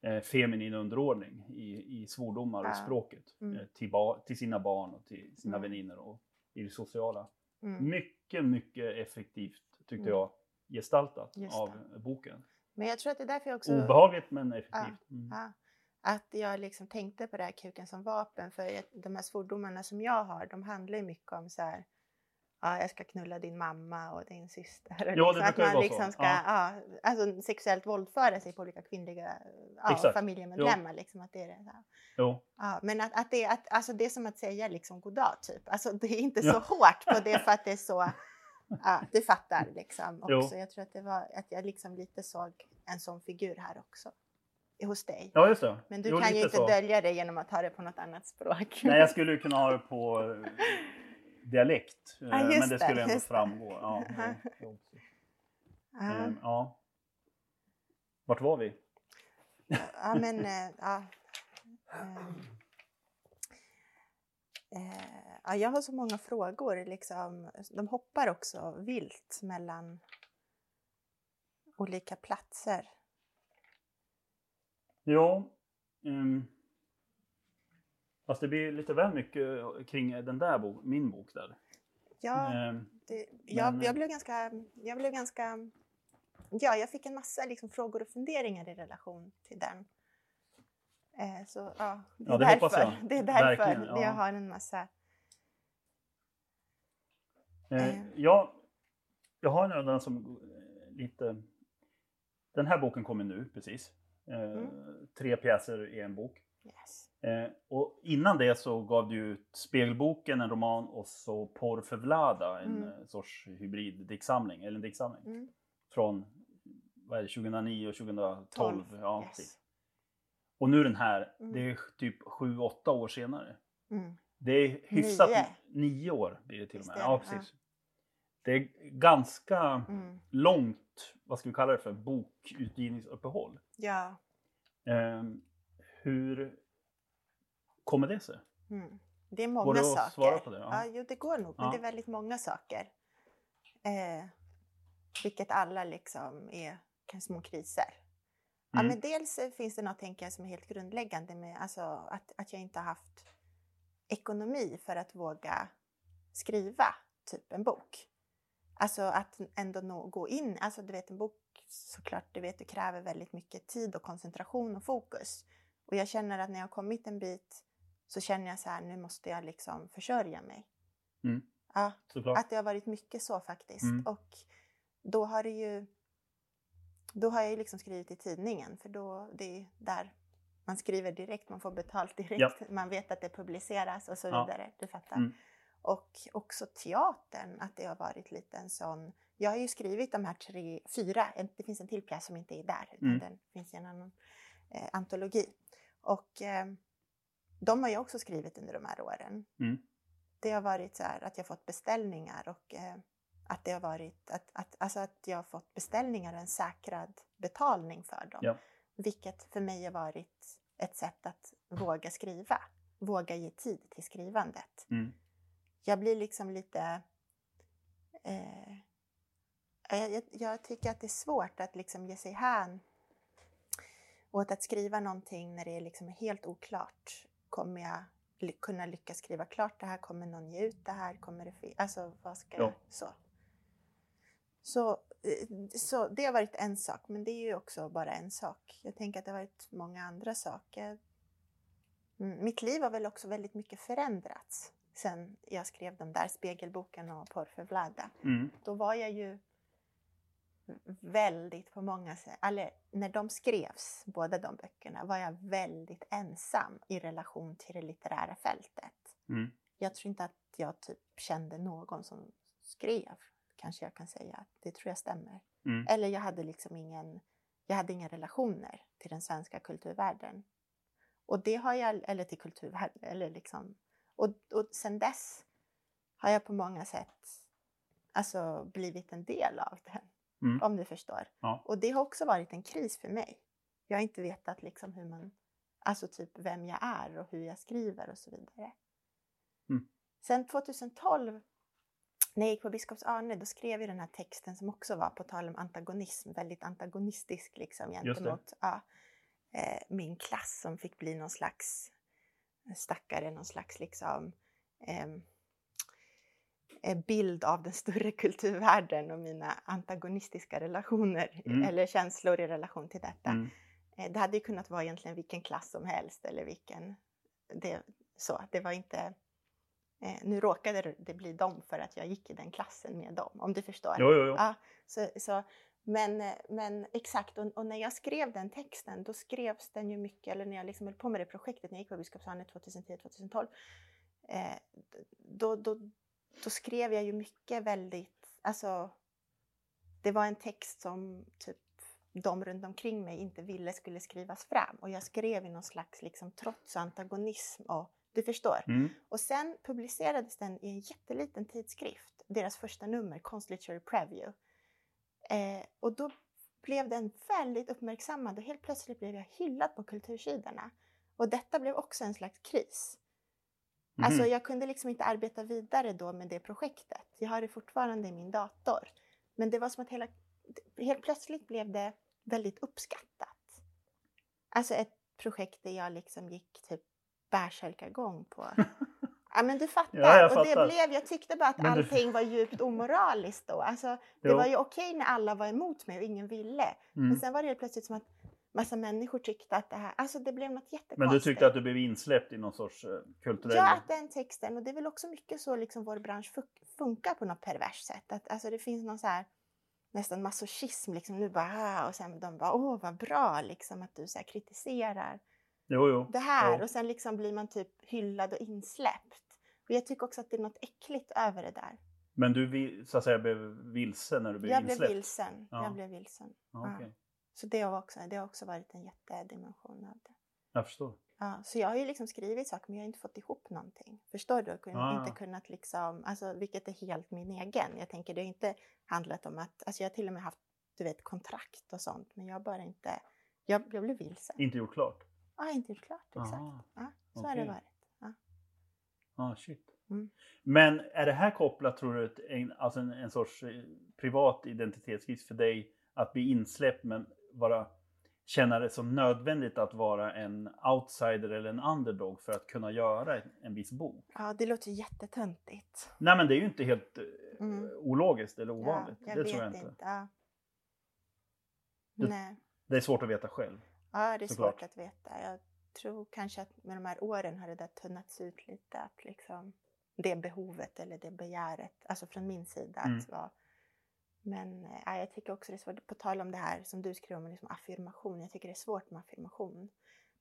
eh, feminin underordning i, i svordomar och Ja. språket Mm. eh, till, ba, till sina barn och till sina Mm. vänner och i det sociala. Mm. Mycket, mycket effektivt tyckte Mm. jag gestaltat av boken. Men jag tror att det är därför jag också... Obehagligt men effektivt. Mm. Ja, att jag liksom tänkte på det här kuken som vapen för de här svordomarna som jag har de handlar ju mycket om så här Ja, jag ska knulla din mamma och din syster. Och Ja, liksom, att man liksom ska Ja. ja. alltså, sexuellt våldföra sig på olika kvinnliga ja, familjemedlemmar. Liksom, att det är det. Jo. Ja, men att, att det, att, alltså, det är som att säga liksom goddag typ. Alltså, det är inte Ja. så hårt på det för att det är så, ja, du fattar liksom. Jo. Också. Jag tror att det var att jag liksom lite såg en sån figur här också. Hos dig. Ja, just det. Men du Jo, kan ju inte så. dölja det genom att ha det på något annat språk. Nej, jag skulle ju kunna ha det på dialekt. eh, Ja, men det skulle ändå framgå. Ja, Ja. jo, jo. ja. Ehm, ja. Vart var vi? ja, men eh, ja. Ehm. Eh, ja, jag har så många frågor. Liksom. De hoppar också vilt mellan olika platser. Jo. Um, fast det blir lite väl mycket kring den där bok, min bok där. Ja, Ehm, det, jag, men- jag blev ganska... Jag blev ganska ja, jag fick en massa liksom, frågor och funderingar i relation till den. Eh, så ja, det är Ja, det därför, jag. det är därför Verkligen, ja. jag har en massa... Eh, Eh. jag, jag har en den som eh, lite... Den här boken kommer nu precis. Eh, Mm. Tre pjäser i en bok. Yes. Eh, och innan det så gav du ut Spegelboken, en roman och så Porr för Vlada, en Mm. eh, sorts hybriddiktsamling, eller en diktsamling. Mm. Från vad är det, 2009 och 2012. Tolv, Ja, yes. precis. Och nu den här, Mm. det är typ 7-8 år senare. Mm. Det är hyfsat... Nio. Nio år blir det till och med. Ja, det, ja. precis. Det är ganska Mm. långt, vad ska vi kalla det för, bokutgivningsuppehåll. Ja. Ehm, hur kommer det sig? Mm. Det är många Går det att saker. svara på det? Ja. Ja. jo, det går nog, men Ja. det är väldigt många saker. Eh, vilket alla liksom är små kriser. Ja, Mm. men dels finns det något tänker jag, som är helt grundläggande med alltså, att, att jag inte har haft ekonomi för att våga skriva typ en bok. Alltså att ändå nå, gå in, alltså du vet en bok såklart, du vet det kräver väldigt mycket tid och koncentration och fokus. Och jag känner att när jag har kommit en bit så känner jag så här, nu måste jag liksom försörja mig. Mm. Ja, Såklart. att det har varit mycket så faktiskt. Mm. Och då har det ju då har jag ju liksom skrivit i tidningen för då det är där man skriver direkt, man får betalt direkt, Ja. man vet att det publiceras och så Ja. vidare. Du fattar. Mm. Och också teatern, att det har varit lite en sån... Jag har ju skrivit de här tre, fyra, det finns en till pjäs som inte är där, utan Mm. den finns i en annan eh, antologi. Och eh, de har jag också skrivit under de här åren. Mm. Det har varit så här att jag fått beställningar och eh, att det har varit att, att, alltså att jag har fått beställningar och en säkrad betalning för dem. Ja. Vilket för mig har varit ett sätt att våga skriva. Våga ge tid till skrivandet. Mm. Jag blir liksom lite... Eh, jag, jag, tycker att det är svårt att liksom ge sig hän åt att skriva någonting när det är liksom helt oklart. Kommer jag kunna lyckas skriva klart det här, kommer någon ge ut det här, kommer det? Alltså vad ska Ja. jag? Så. Så, eh, så det har varit en sak, men det är ju också bara en sak. Jag tänker att det har varit många andra saker. Mitt liv har väl också väldigt mycket förändrats sen jag skrev de där spegelboken och Porr för Vlada. Mm. Då var jag ju väldigt på många sätt, eller när de skrevs, båda de böckerna, var jag väldigt ensam i relation till det litterära fältet. Mm. Jag tror inte att jag typ kände någon som skrev, kanske jag kan säga. Det tror jag stämmer. Mm. Eller jag hade liksom ingen, jag hade inga relationer till den svenska kulturvärlden. Och det har jag, eller till kulturvärlden, eller liksom, och, och sen dess har jag på många sätt alltså blivit en del av den. Mm. Om du förstår. Ja. Och det har också varit en kris för mig. Jag har inte vetat liksom hur man, alltså typ vem jag är och hur jag skriver och så vidare. Mm. Sen 2012 när jag gick på Biskops Arne, då skrev jag den här texten som också var på tal om antagonism, väldigt antagonistisk liksom gentemot ja, eh, min klass som fick bli någon slags stackare, någon slags liksom eh, bild av den större kulturvärlden och mina antagonistiska relationer Mm. eller känslor i relation till detta. Mm. Eh, Det hade ju kunnat vara egentligen vilken klass som helst eller vilken... Det, så, det var inte... Eh, nu råkade det- bli dem för att jag gick i den klassen med dem, om du förstår. Jo, jo, jo. Ja, så, så, men, eh, men exakt, och, och när jag skrev den texten, då skrevs den ju mycket, eller när jag liksom höll på med det projektet, när jag gick på Biskopshamnen 2010-2012, eh, då, då, då skrev jag ju mycket väldigt, alltså det var en text som typ de runt omkring mig inte ville skulle skrivas fram. Och jag skrev i någon slags liksom, trots och antagonism. Och, du förstår. Mm. Och sen publicerades den i en jätteliten tidskrift, deras första nummer, Constitutory Preview. Eh, och då blev den väldigt uppmärksammad och helt plötsligt blev jag hyllad på kultursidorna. Och detta blev också en slags kris. Mhm. Alltså jag kunde liksom inte arbeta vidare då med det projektet. Jag har det fortfarande i min dator. Men det var som att hela, helt plötsligt blev det väldigt uppskattat. Alltså ett projekt där jag liksom gick typ bärsärkagång på. Ja men du fattar. Ja, jag och det fattar. blev, jag tyckte bara att Men du- allting var djupt omoraliskt då. Alltså, det Jo. var ju okej när alla var emot mig och ingen ville. Mm. Men sen var det helt plötsligt som att massa människor tyckte att det här, alltså det blev något jättekonstigt. Men du tyckte att du blev insläppt i någon sorts eh, kulturell... Ja, att den texten, och det är väl också mycket så liksom vår bransch fun- funkar på något perverst sätt. Att, alltså det finns någon så här nästan masochism liksom nu bara, "Ah", och sen de bara, åh vad bra liksom att du så här kritiserar Jo, jo. det här. Ja. Och sen liksom blir man typ hyllad och insläppt. Och jag tycker också att det är något äckligt över det där. Men du så att säga blev vilse när du blev jag blev insläppt? vilsen. Ja. Jag blev vilsen. Ja, Ja. Så det har, också, det har också varit en jättedimension av det. Jag förstår. Ja, så jag har ju liksom skrivit saker men jag har inte fått ihop någonting. Förstår du? Jag har Ah. inte kunnat liksom, alltså, vilket är helt min egen. Jag tänker det har inte handlat om att, alltså jag har till och med haft du vet kontrakt och sånt men jag har bara inte, jag, jag blev vilsen. Inte gjort klart? Ja, inte gjort klart exakt. Aha. Ja, så har det varit. Ja. Ah, shit. Mm. Men är det här kopplat tror du till en, alltså en, en sorts eh, privat identitetskris för dig att bli insläppt men vara, känna det som nödvändigt att vara en outsider eller en underdog för att kunna göra en, viss bok? ja, det låter jättetöntigt. Nej men det är ju inte helt eh, Mm. ologiskt eller ovanligt. Ja, jag det vet tror jag inte. inte. Ja. Du- Nej. Det är svårt att veta själv. Ja, det är Såklart. svårt att veta. Jag tror kanske att med de här åren har det där tunnats ut lite. Att liksom det behovet eller det begäret, alltså från min sida. Mm. Att vara. Men ja, jag tycker också det är svårt, på tal om det här som du skrev om liksom affirmation. Jag tycker det är svårt med affirmation.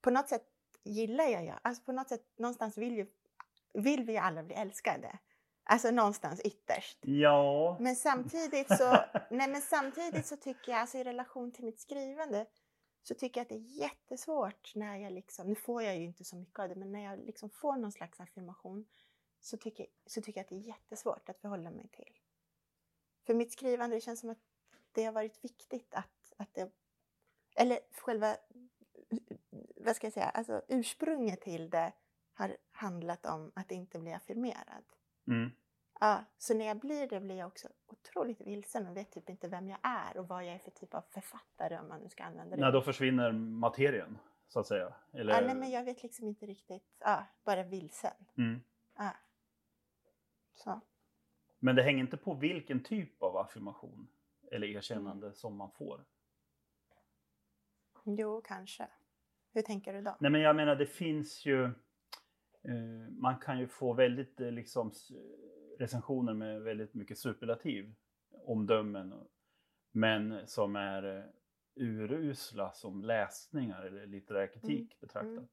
På något sätt gillar jag ju, alltså på något sätt, någonstans vill, ju, vill vi ju alla bli älskade. Alltså någonstans ytterst. Ja. Men samtidigt så, nej men samtidigt så tycker jag, alltså i relation till mitt skrivande, så tycker jag att det är jättesvårt när jag liksom, nu får jag ju inte så mycket av det, men när jag liksom får någon slags affirmation så tycker, så tycker jag att det är jättesvårt att förhålla mig till. För mitt skrivande, det känns som att det har varit viktigt att, att det, eller själva, vad ska jag säga, alltså ursprunget till det har handlat om att inte bli affirmerad. Mm. Ja, så när jag blir det blir jag också otroligt vilsen och vet typ inte vem jag är och vad jag är för typ av författare om man nu ska använda det. Nej, då försvinner materien. så att säga? Eller, Ja, nej, men jag vet liksom inte riktigt. Ja, bara vilsen. mm. Ja. Så. Men det hänger inte på vilken typ av affirmation eller erkännande Mm. som man får. Jo, kanske. Hur tänker du då? Nej men jag menar det finns ju eh, Man kan ju få väldigt eh, liksom recensioner med väldigt mycket superlativ omdömen men som är eh, urusla som läsningar eller litterär kritik betraktat. Mm.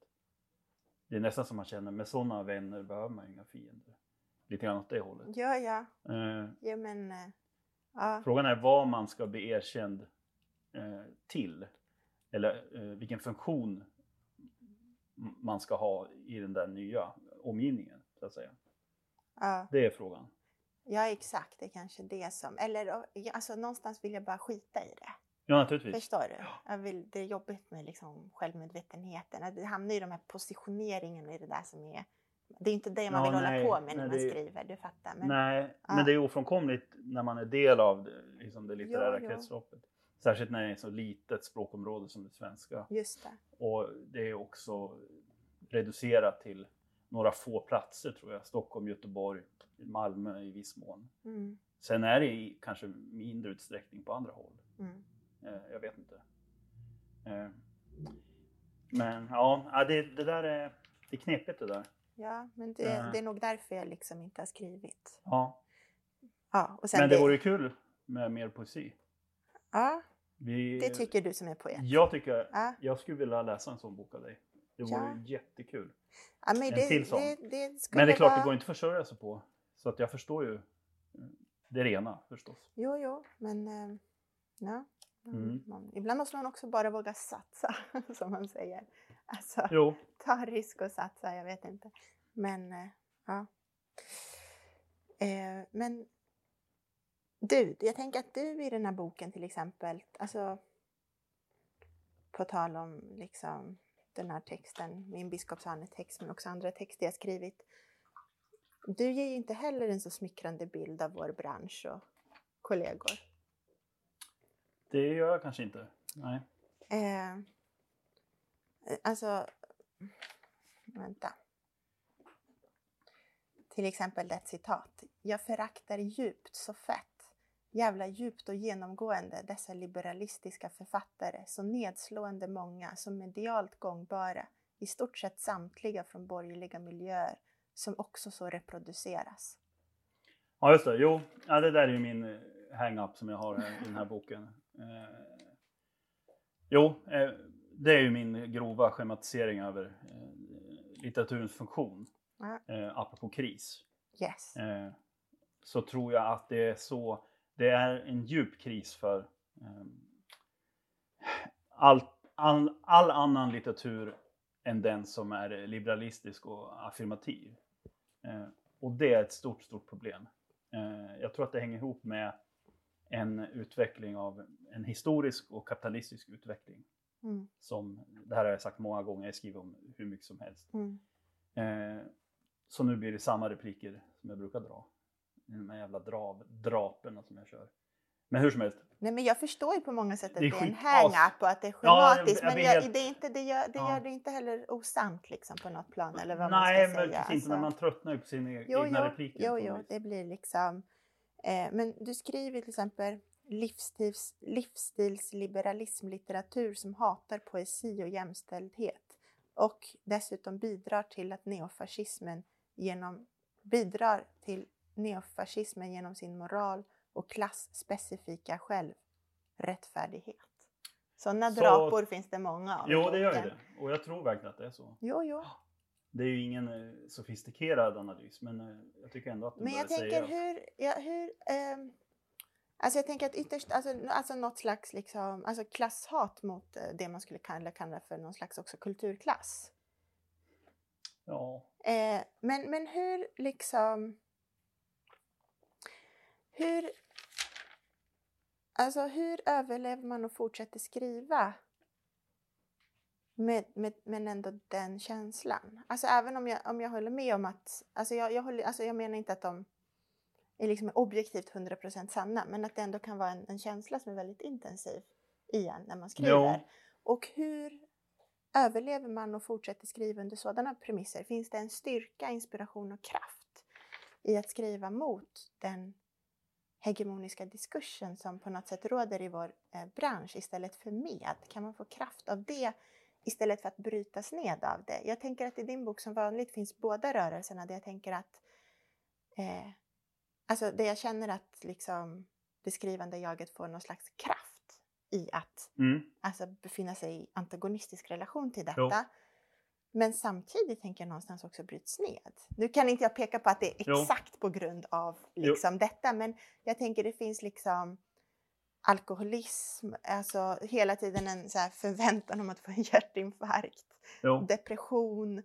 Det är nästan som man känner med sådana vänner behöver man inga fiender. Lite grann åt det hållet. Ja, ja. Eh, Ja, men... eh, Ja. Frågan är vad man ska bli erkänd eh, till. Eller eh, vilken funktion man ska ha i den där nya omgivningen. Så att säga. ja. Det är frågan. Ja, exakt. Det är kanske det som... Eller alltså, någonstans vill jag bara skita i det. Ja, naturligtvis. Förstår du? Jag vill, det är jobbigt med liksom självmedvetenheten. Att Det hamnar i de här positioneringen i det där som är... Det är inte det man Ja, vill nej, hålla på med när man det- skriver, du fattar. Men, Nej, Ja. men det är ofrånkomligt när man är del av det, liksom det litterära Jo, jo. kretsloppet. Särskilt när det är ett så litet språkområde som det svenska. Just det. Och det är också reducerat till några få platser tror jag. Stockholm, Göteborg, Malmö i viss mån. Mm, Sen är det i kanske mindre utsträckning på andra håll. mm. Eh, jag vet inte. Eh, men ja, ja, det, det där är, det är knepigt det där. Ja, men det, Ja. det är nog därför jag liksom inte har skrivit. Ja. Ja, och sen Men det vore ju kul med mer poesi. Ja, Vi, det tycker du som är poet. Jag tycker, Ja. jag skulle vilja läsa en sån bok av dig. Det vore Ja. jättekul. Ja, men En det, till sån. det, det Men det är klart, vara... det går inte att försörja sig på. Så att jag förstår ju eh, det rena förstås. Jo, jo, men eh, ja. Mm. Ibland måste man också bara våga satsa, som man säger. Alltså, Jo, ta risk och satsa, jag vet inte. Men, eh, ja. Eh, men du, jag tänker att du i den här boken till exempel, alltså på tal om liksom den här texten, min biskopsane-text men också andra texter jag skrivit. Du ger ju inte heller en så smickrande bild av vår bransch och kollegor. det gör jag kanske inte. Nej. Eh, Eh, alltså, vänta. Till exempel ett citat. Jag föraktar djupt så fett, jävla djupt och genomgående dessa liberalistiska författare, så nedslående många, så medialt gångbara, i stort sett samtliga från borgerliga miljöer, som också så reproduceras. Ja, just det. Jo, ja, det där är ju min eh, hang-up som jag har här i den här boken. Eh, jo, eh, det är ju min grova schematisering över eh, litteraturens funktion. Eh, apropå kris. Yes. Eh, så tror jag att det är så, det är en djup kris för eh, all, all, all annan litteratur än den som är liberalistisk och affirmativ. Eh, och det är ett stort, stort problem. Eh, jag tror att det hänger ihop med en utveckling av en historisk och kapitalistisk utveckling. Mm, Som, det här har jag sagt många gånger, jag skriver om hur mycket som helst. mm. Eh, så nu blir det samma repliker som jag brukar dra. De här jävla drav, draperna som jag kör. Men hur som helst. Nej, men jag förstår ju på många sätt att Det det är är, en hang-up och att det är Ja, jag- schematiskt. jag men jag, helt- det, är inte, det, gör, det Ja. gör det inte heller osant liksom, på något plan. Eller vad Nej, man ska men säga. precis inte när Alltså, man tröttnar ju på sina jo, egna jo, repliker. jo, jo, det blir liksom... Eh, men du skriver till exempel livsstils, livsstilsliberalismlitteratur som hatar poesi och jämställdhet och dessutom bidrar till att neofascismen genom, bidrar till neofascismen genom sin moral och klassspecifika självrättfärdighet. Sådana Så- drapor finns det många av. Jo, det gör ju det. Och jag tror verkligen att det är så. Jo, jo. Det är ju ingen eh, sofistikerad analys, men eh, jag tycker ändå att det Men jag tänker sägas. hur, ja, hur ehm, alltså jag tänker att ytterst, alltså, alltså något slags liksom, alltså klasshat mot eh, det man skulle kalla, kalla för någon slags också kulturklass. Ja, Eh, men, men hur liksom, hur, alltså hur överlever man och fortsätter skriva med, med, men ändå den känslan. Alltså även om jag, om jag håller med om att, alltså jag, jag, håller, alltså jag menar inte att de är liksom objektivt 100% sanna, men att det ändå kan vara en, en känsla som är väldigt intensiv i en när man skriver. Jo. Och hur överlever man och fortsätter skriva under sådana premisser? Finns det en styrka, inspiration och kraft i att skriva mot den hegemoniska diskursen som på något sätt råder i vår eh, bransch istället för med? Kan man få kraft av det istället för att brytas ned av det? Jag tänker att i din bok som vanligt finns båda rörelserna där jag tänker att eh, alltså det jag känner att liksom det skrivande jaget får någon slags kraft i att Mm. alltså, befinna sig i antagonistisk relation till Jo. detta. Men samtidigt tänker jag någonstans också bryts ned. Nu kan inte jag peka på att det är Jo. exakt på grund av Jo. liksom detta, men jag tänker det finns liksom alkoholism, alltså hela tiden en så förväntan om att få en hjärtinfarkt, Jo. depression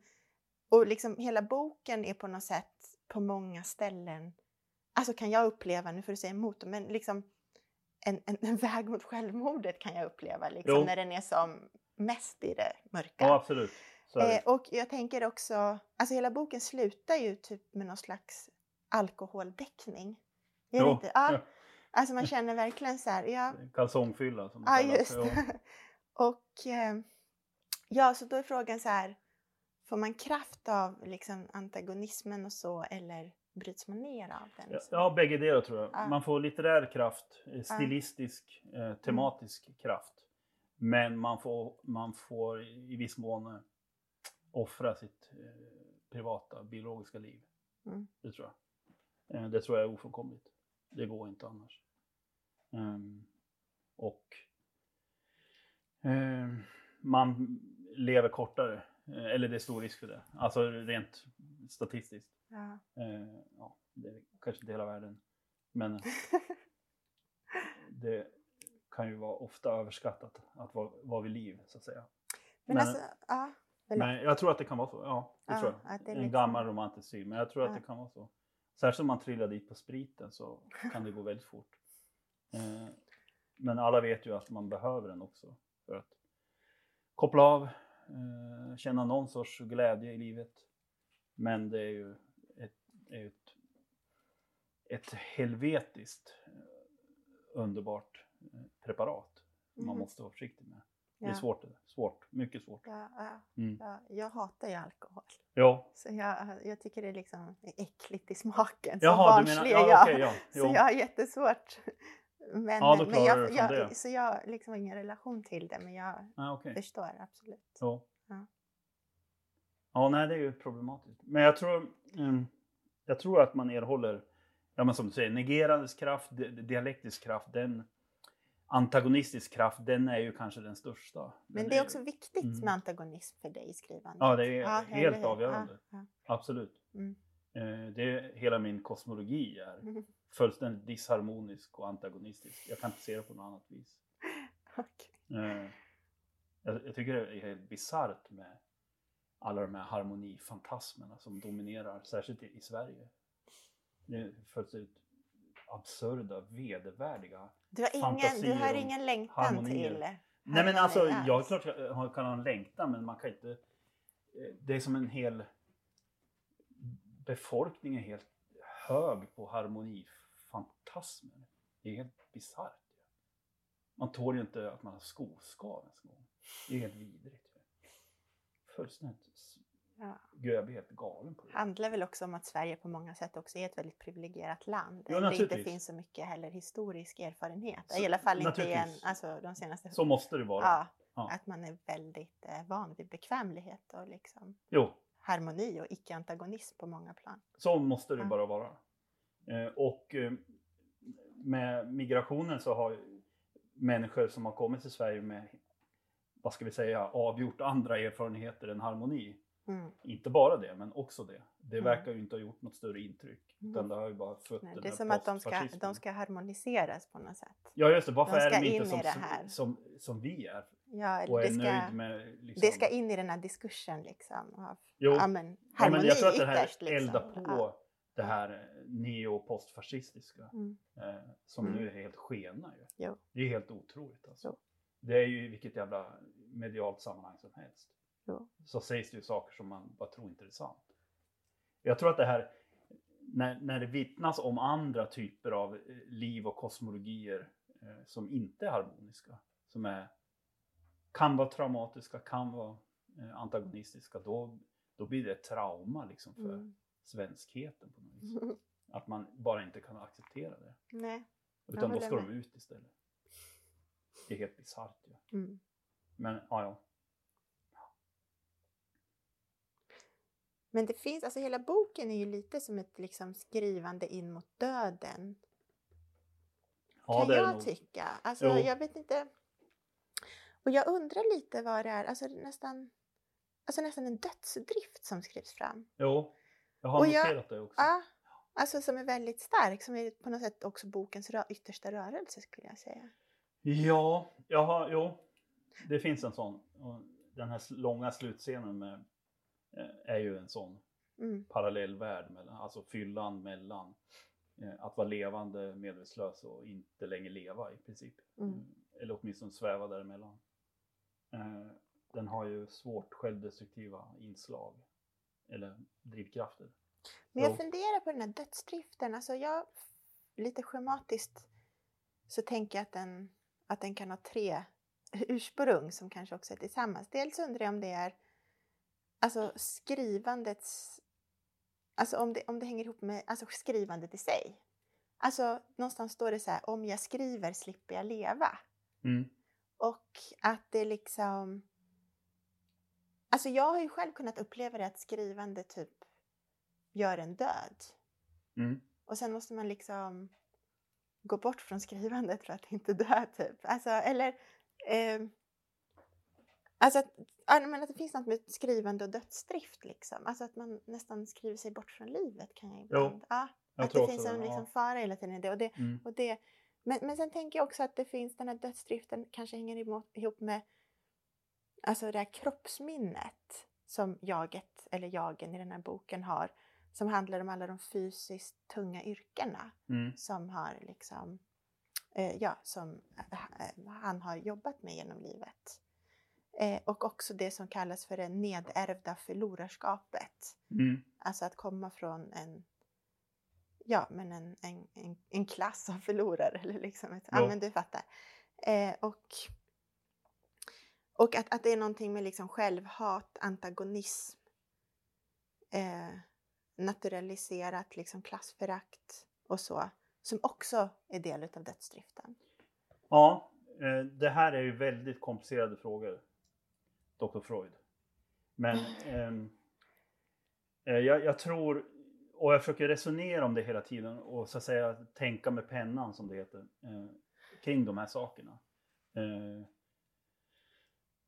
och liksom hela boken är på något sätt på många ställen, alltså kan jag uppleva, nu får du säga emot, men liksom en, en, en väg mot självmordet kan jag uppleva liksom, Jo. när den är som mest i det mörka. Ja, absolut. Eh, och jag tänker också, alltså hela boken slutar ju typ med någon slags alkoholdäckning. Jo, inte? Ja, alltså man känner verkligen så här, ja, Kalsongfylla som ja just det. Och eh, ja, så då är frågan så här, får man kraft av liksom antagonismen och så eller bryts man ner av den? Ja, Så- Ja, bägge delar tror jag. Ja. Man får litterär kraft, eh, stilistisk, Mm. eh, tematisk kraft. Men man får, man får i viss mån eh, offra sitt eh, privata biologiska liv. Mm. Det tror jag. Eh, det tror jag är ofrånkomligt. Det går inte annars. Ehm, och ehm, man lever kortare. Eh, eller det är stor risk för det. Alltså rent statistiskt. Ja. Eh, ja, det är kanske inte hela världen. Men det kan ju vara ofta överskattat att vara, vara vid liv så att säga. Men, Men- alltså, ja. Men jag tror att det kan vara så. Ja, det Ja, tror jag. att det är en liksom- gammal romantisk syn. Men jag tror att Ja. det kan vara så. Särskilt om man trillar dit på spriten så kan det gå väldigt fort. Eh, men alla vet ju att man behöver den också. För att koppla av, eh, känna någon sorts glädje i livet. Men det är ju ett, ett, helvetiskt eh, underbart eh, preparat. Man Mhm. måste vara försiktig med. Det är Ja. svårt. där. Svårt, mycket svårt. Ja, ja, Mm. ja, jag hatar ju alkohol. Ja, Så jag, jag tycker det är liksom äckligt i smaken. Så Jaha, du barnslig menar, ja, jag. ja, Så jag har jättesvårt. Men, Ja, men jag, jag. Så jag liksom har ingen relation till det, men jag Ah, okej. förstår absolut. Ja. Ja. ja, nej det är ju problematiskt. Men jag tror, mm, jag tror att man erhåller, ja men som du säger, negerandes kraft, di- dialektisk kraft, den antagonistisk kraft, den är ju kanske den största. Men Den det är ju- också viktigt Mm. med antagonism för dig i skrivandet. Ja, det är Ja, helt hur? avgörande. Ja, ja. Absolut. Mm. Eh, Det är hela min kosmologi är Mm. fullständigt disharmonisk och antagonistisk. Jag kan inte se det på något annat vis. Okej. Eh, Jag, jag tycker det är helt bisarrt med alla de här harmonifantasmerna som dominerar, särskilt i, i Sverige. Det är fullständigt absurda, vedervärdiga. Du har ingen, du har ingen längtan harmonier. till Nej men harmoni alltså, jag klart jag kan ha en längtan men man kan inte... eh, Det är som en hel... Befolkning är helt hög på harmonifantasmer. Det är helt bisarrt. Man tål ju inte att man har skoskav ens en gång. Det är helt vidrigt. Fullständigt... Ja. Gud, jag blir helt galen på det. handlar väl också om att Sverige på många sätt också är ett väldigt privilegierat land. Ja, där det inte finns så mycket heller historisk erfarenhet. Så- I alla fall inte i en, naturligtvis. alltså, de senaste... Så måste det vara. ja, Ja. Att man är väldigt eh, van vid bekvämlighet och liksom Jo, harmoni och icke-antagonism på många plan. Så måste det bara vara. Eh, och eh, med migrationen så har människor som har kommit till Sverige med, vad ska vi säga, avgjort andra erfarenheter än harmoni. Mm. Inte bara det, men också det. Det Mm. verkar ju inte ha gjort något större intryck. Mm. Utan det har ju bara fött Nej, det är som att de ska, de ska harmoniseras på något sätt. Ja just det, varför de är de in inte som, det här. som, som vi är? Ja, Och är det, ska, nöjd med liksom... det ska in i den här diskursen liksom. Av, Jo. ja, men, Ja, harmoni men jag tror att det här ytterst. Liksom. eldar på Ja. det här neo-postfascistiska. Mm. eh, som Mm. nu är helt skena ju. Jo. Det är helt otroligt alltså. Jo. Det är ju i vilket jävla medialt sammanhang som helst. Jo. Så sägs det ju saker som man bara tror inte är sant. Jag tror att det här, när, när det vittnas om andra typer av eh, liv och kosmologier eh, som inte är harmoniska, som är, kan vara traumatiska, kan vara eh, antagonistiska, då, då blir det ett trauma liksom för Mm. svenskheten på något vis. Att man bara inte kan acceptera det. Nej. Utan då ska de ut istället. Det är helt bisarrt ju. Mm. Men ja, ja. Men det finns, alltså hela boken är ju lite som ett liksom skrivande in mot döden. ja kan det är jag nog. tycka. Alltså Jo. jag vet inte. Och jag undrar lite vad det är, alltså nästan, alltså nästan en dödsdrift som skrivs fram. Jo, jag har Och jag- noterat det också. Ja, alltså som är väldigt stark, som är på något sätt också bokens rö- yttersta rörelse skulle jag säga. Ja, jag har, jo. Det finns en sån. Den här långa slutscenen med, eh, är ju en sån Mm. parallell värld, mellan, alltså fyllan mellan eh, att vara levande medvetslös och inte längre leva i princip. Mm. Mm, Eller åtminstone sväva däremellan. Eh, den har ju svårt självdestruktiva inslag. Eller drivkrafter. Men jag funderar på den här dödsdriften. Alltså jag, lite schematiskt så tänker jag att den, att den kan ha tre ursprung som kanske också är tillsammans. Dels undrar jag om det är alltså skrivandets, alltså om det, om det hänger ihop med alltså skrivandet i sig. Alltså någonstans står det så här, om jag skriver slipper jag leva. Mm. Och att det liksom... Alltså jag har ju själv kunnat uppleva det att skrivande typ gör en död. Mm. Och sen måste man liksom gå bort från skrivandet för att inte dö typ. Alltså, eller... Eh, alltså att, men att det finns något med skrivande och dödsdrift liksom. Alltså att man nästan skriver sig bort från livet kan jag ibland. Ja, Jag att det finns en liksom, ja. fara hela tiden i det. Och det, Mm. och det men, men sen tänker jag också att det finns den här dödsdriften kanske hänger ihop med alltså det här kroppsminnet som jaget, eller jagen i den här boken har. Som handlar om alla de fysiskt tunga yrkena Mm. som har liksom, eh, ja, som eh, han har jobbat med genom livet. Eh, och också det som kallas för det nedärvda förlorarskapet. Mm. Alltså att komma från en, ja, men en, en, en, en klass av förlorare. Eller liksom ett, ja. Ja. men du fattar. Eh, och och att, att det är någonting med liksom självhat, antagonism, eh, naturaliserat liksom klassförakt och så. Som också är del av dödsdriften. Ja, eh, det här är ju väldigt komplicerade frågor. Dr. Freud. Men ehm, eh, jag, jag tror, och jag försöker resonera om det hela tiden och så att säga tänka med pennan som det heter. Eh, kring de här sakerna. Eh,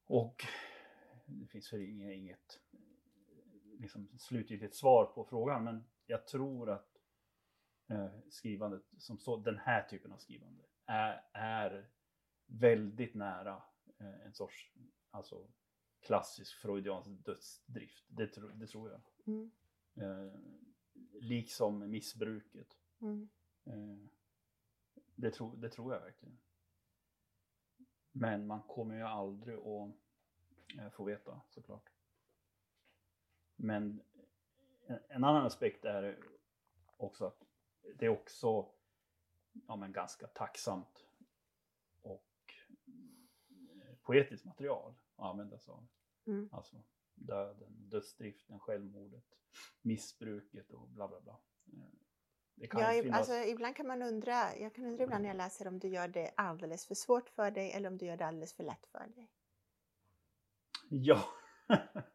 och det finns väl inget liksom, slutgiltigt svar på frågan men jag tror att eh, skrivandet som så, den här typen av skrivande är, är väldigt nära eh, en sorts alltså, klassisk freudiansk dödsdrift. Det, tro, det tror jag. Mm. Eh, liksom missbruket. Mm. Eh, det, tro, det tror jag verkligen. Men man kommer ju aldrig att eh, få veta såklart. Men en, annan aspekt är också att det är också ja, men ganska tacksamt och eh, poetiskt material att använda sig av. Mm. Alltså döden, dödsdriften, självmordet, missbruket och bla bla bla. Eh, Ja, finnas... alltså, ibland kan man undra, jag kan undra ibland när jag läser om du gör det alldeles för svårt för dig eller om du gör det alldeles för lätt för dig. Ja.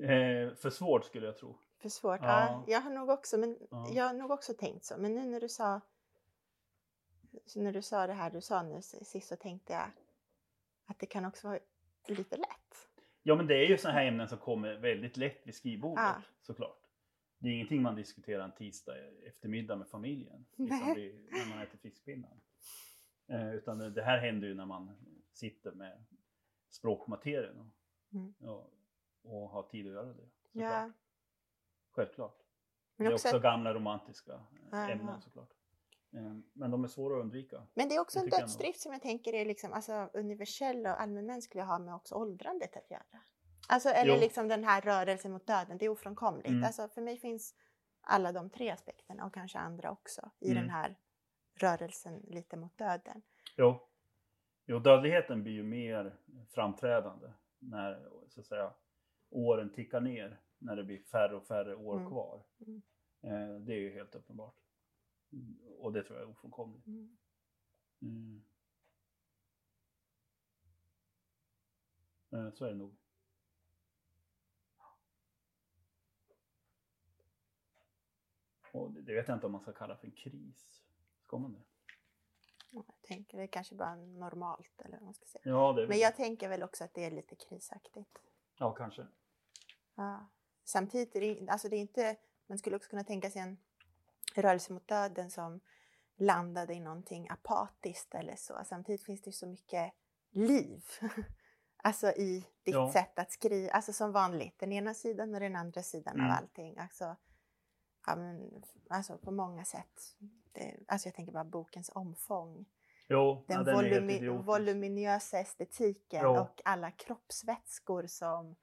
eh, för svårt skulle jag tro. För svårt? Ja. Ja. jag har nog också, men Ja. jag har nog också tänkt så. Men nu när du sa när du sa det här du sa nu sist så tänkte jag att det kan också vara lite lätt. Ja men det är ju sådana här ämnen som kommer väldigt lätt vid skrivbordet Ja. såklart. Det är ingenting man diskuterar en tisdag eftermiddag med familjen. Liksom när man äter fiskpinnar. Eh, utan det här händer ju när man sitter med språkmaterien och, Mm. och, och har tid att göra det. såklart. Ja, Självklart. men, det är också, också gamla romantiska Aha. ämnen såklart. Eh, Men de är svåra att undvika. men det är också en dödsdrift som jag tänker är liksom, alltså, universell och allmänmänsklig och har med också åldrandet att göra. Alltså, eller Jo. liksom den här rörelsen mot döden, det är ofrånkomligt. Mm. Alltså, för mig finns alla de tre aspekterna och kanske andra också i Mm. den här rörelsen lite mot döden. Jo. jo, dödligheten blir ju mer framträdande när så att säga, åren tickar ner, när det blir färre och färre år Mm. kvar. Mm. Eh, det är ju helt uppenbart. Mm, Och det tror jag är ofrånkomligt. Mm. Mm. Eh, Så är det nog. Och det det vet jag inte om man ska kalla för en kris. Ska man det? Jag tänker det är kanske bara normalt eller vad man ska säga. Ja, det Men jag tänker väl också att det är lite krisaktigt. Ja kanske. Ja. Samtidigt är det, alltså det är inte, man skulle också kunna tänka sig en rörelse mot döden som landade i någonting apatiskt eller så. Samtidigt finns det ju så mycket liv. Alltså i ditt Ja. sätt att skriva, alltså som vanligt, den ena sidan och den andra sidan Mm. av allting. Alltså, ja, men, alltså på många sätt. Det, alltså jag tänker bara bokens omfång. Jo, Den ja, den volumi- voluminösa estetiken Ja. och alla kroppsvätskor som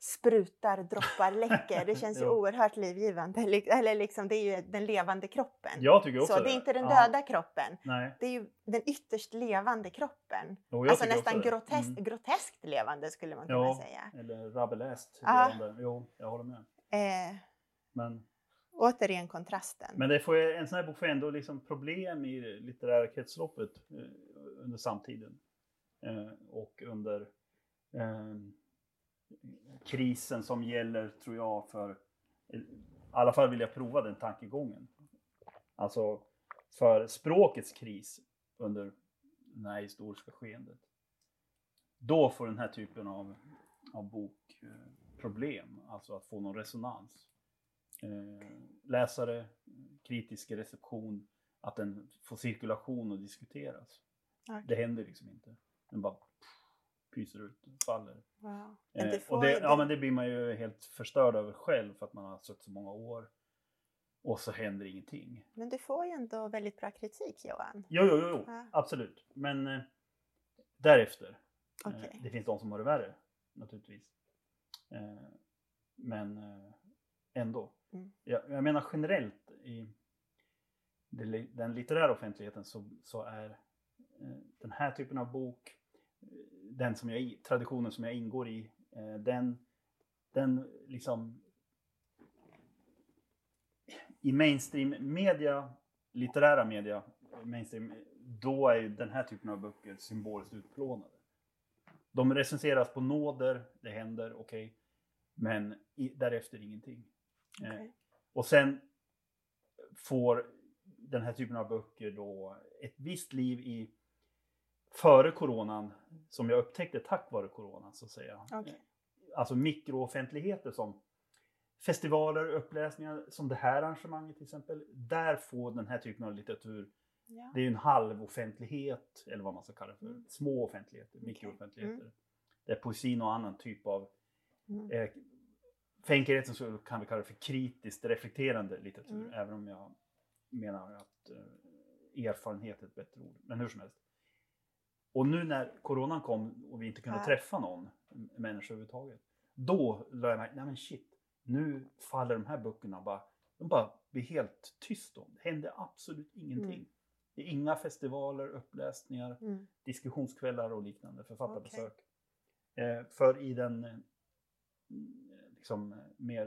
sprutar, droppar, läcker. Det känns ju oerhört livgivande. Eller liksom, det är ju den levande kroppen. Jag tycker också Så det är inte den Ja. döda kroppen. Nej, Det är ju den ytterst levande kroppen. jo, Alltså nästan grotesk, Mm. groteskt levande skulle man kunna Ja. säga. Eller rabeläst. Ja. levande. Jo, jag håller med. Eh, Men, återigen kontrasten. men det får, en sån här bok får ändå liksom problem i det litterära kretsloppet eh, under samtiden. Eh, och under eh, krisen som gäller, tror jag, för... I alla fall vill jag prova den tankegången. Alltså för språkets kris under det här historiska skeendet. Då får den här typen av, av bok eh, problem, alltså att få någon resonans. Eh, läsare, kritisk reception, att den får cirkulation och diskuteras. Okej. Det händer liksom inte. Den bara pyser ut, faller. Wow. Men Eh, det och det, ja, men det blir man ju helt förstörd över själv för att man har suttit så många år. Och så händer ingenting. men du får ju ändå väldigt bra kritik Johan. Jo, jo, jo. Ja. absolut. Men eh, därefter. Okej. Eh, det finns de som har det värre, naturligtvis. Eh, men eh, ändå. Mm. Jag, jag menar generellt i den litterära offentligheten så, så är eh, den här typen av bok, eh, den som jag, traditionen som jag ingår i, eh, den, den liksom i mainstream media, litterära media, mainstream, då är ju den här typen av böcker symboliskt utplånade. De recenseras på nåder, det händer, okej. men i, därefter ingenting. Eh, och sen får den här typen av böcker då ett visst liv i före coronan, som jag upptäckte tack vare coronan så att säga. Okej. Alltså mikrooffentligheter som festivaler, uppläsningar, som det här arrangemanget till exempel. Där får den här typen av litteratur, Ja. det är ju en halv offentlighet, eller vad man ska kalla det för, Mm. små offentligheter, Okej. mikrooffentligheter. Där poesin och annan typ av Mm. Eh, för enkelheten så kan vi kalla det för kritiskt reflekterande litteratur, Mm. även om jag menar att eh, erfarenhet är ett bättre ord. Men hur som helst. Och nu när coronan kom och vi inte kunde Ja. träffa någon människa överhuvudtaget. Då lade jag märke nej men shit, nu faller de här böckerna bara, de bara blir helt tyst om. Det händer absolut ingenting. Mm. Det är inga festivaler, uppläsningar, Mm. diskussionskvällar och liknande, författarbesök. Eh, för i den eh, liksom, eh, mer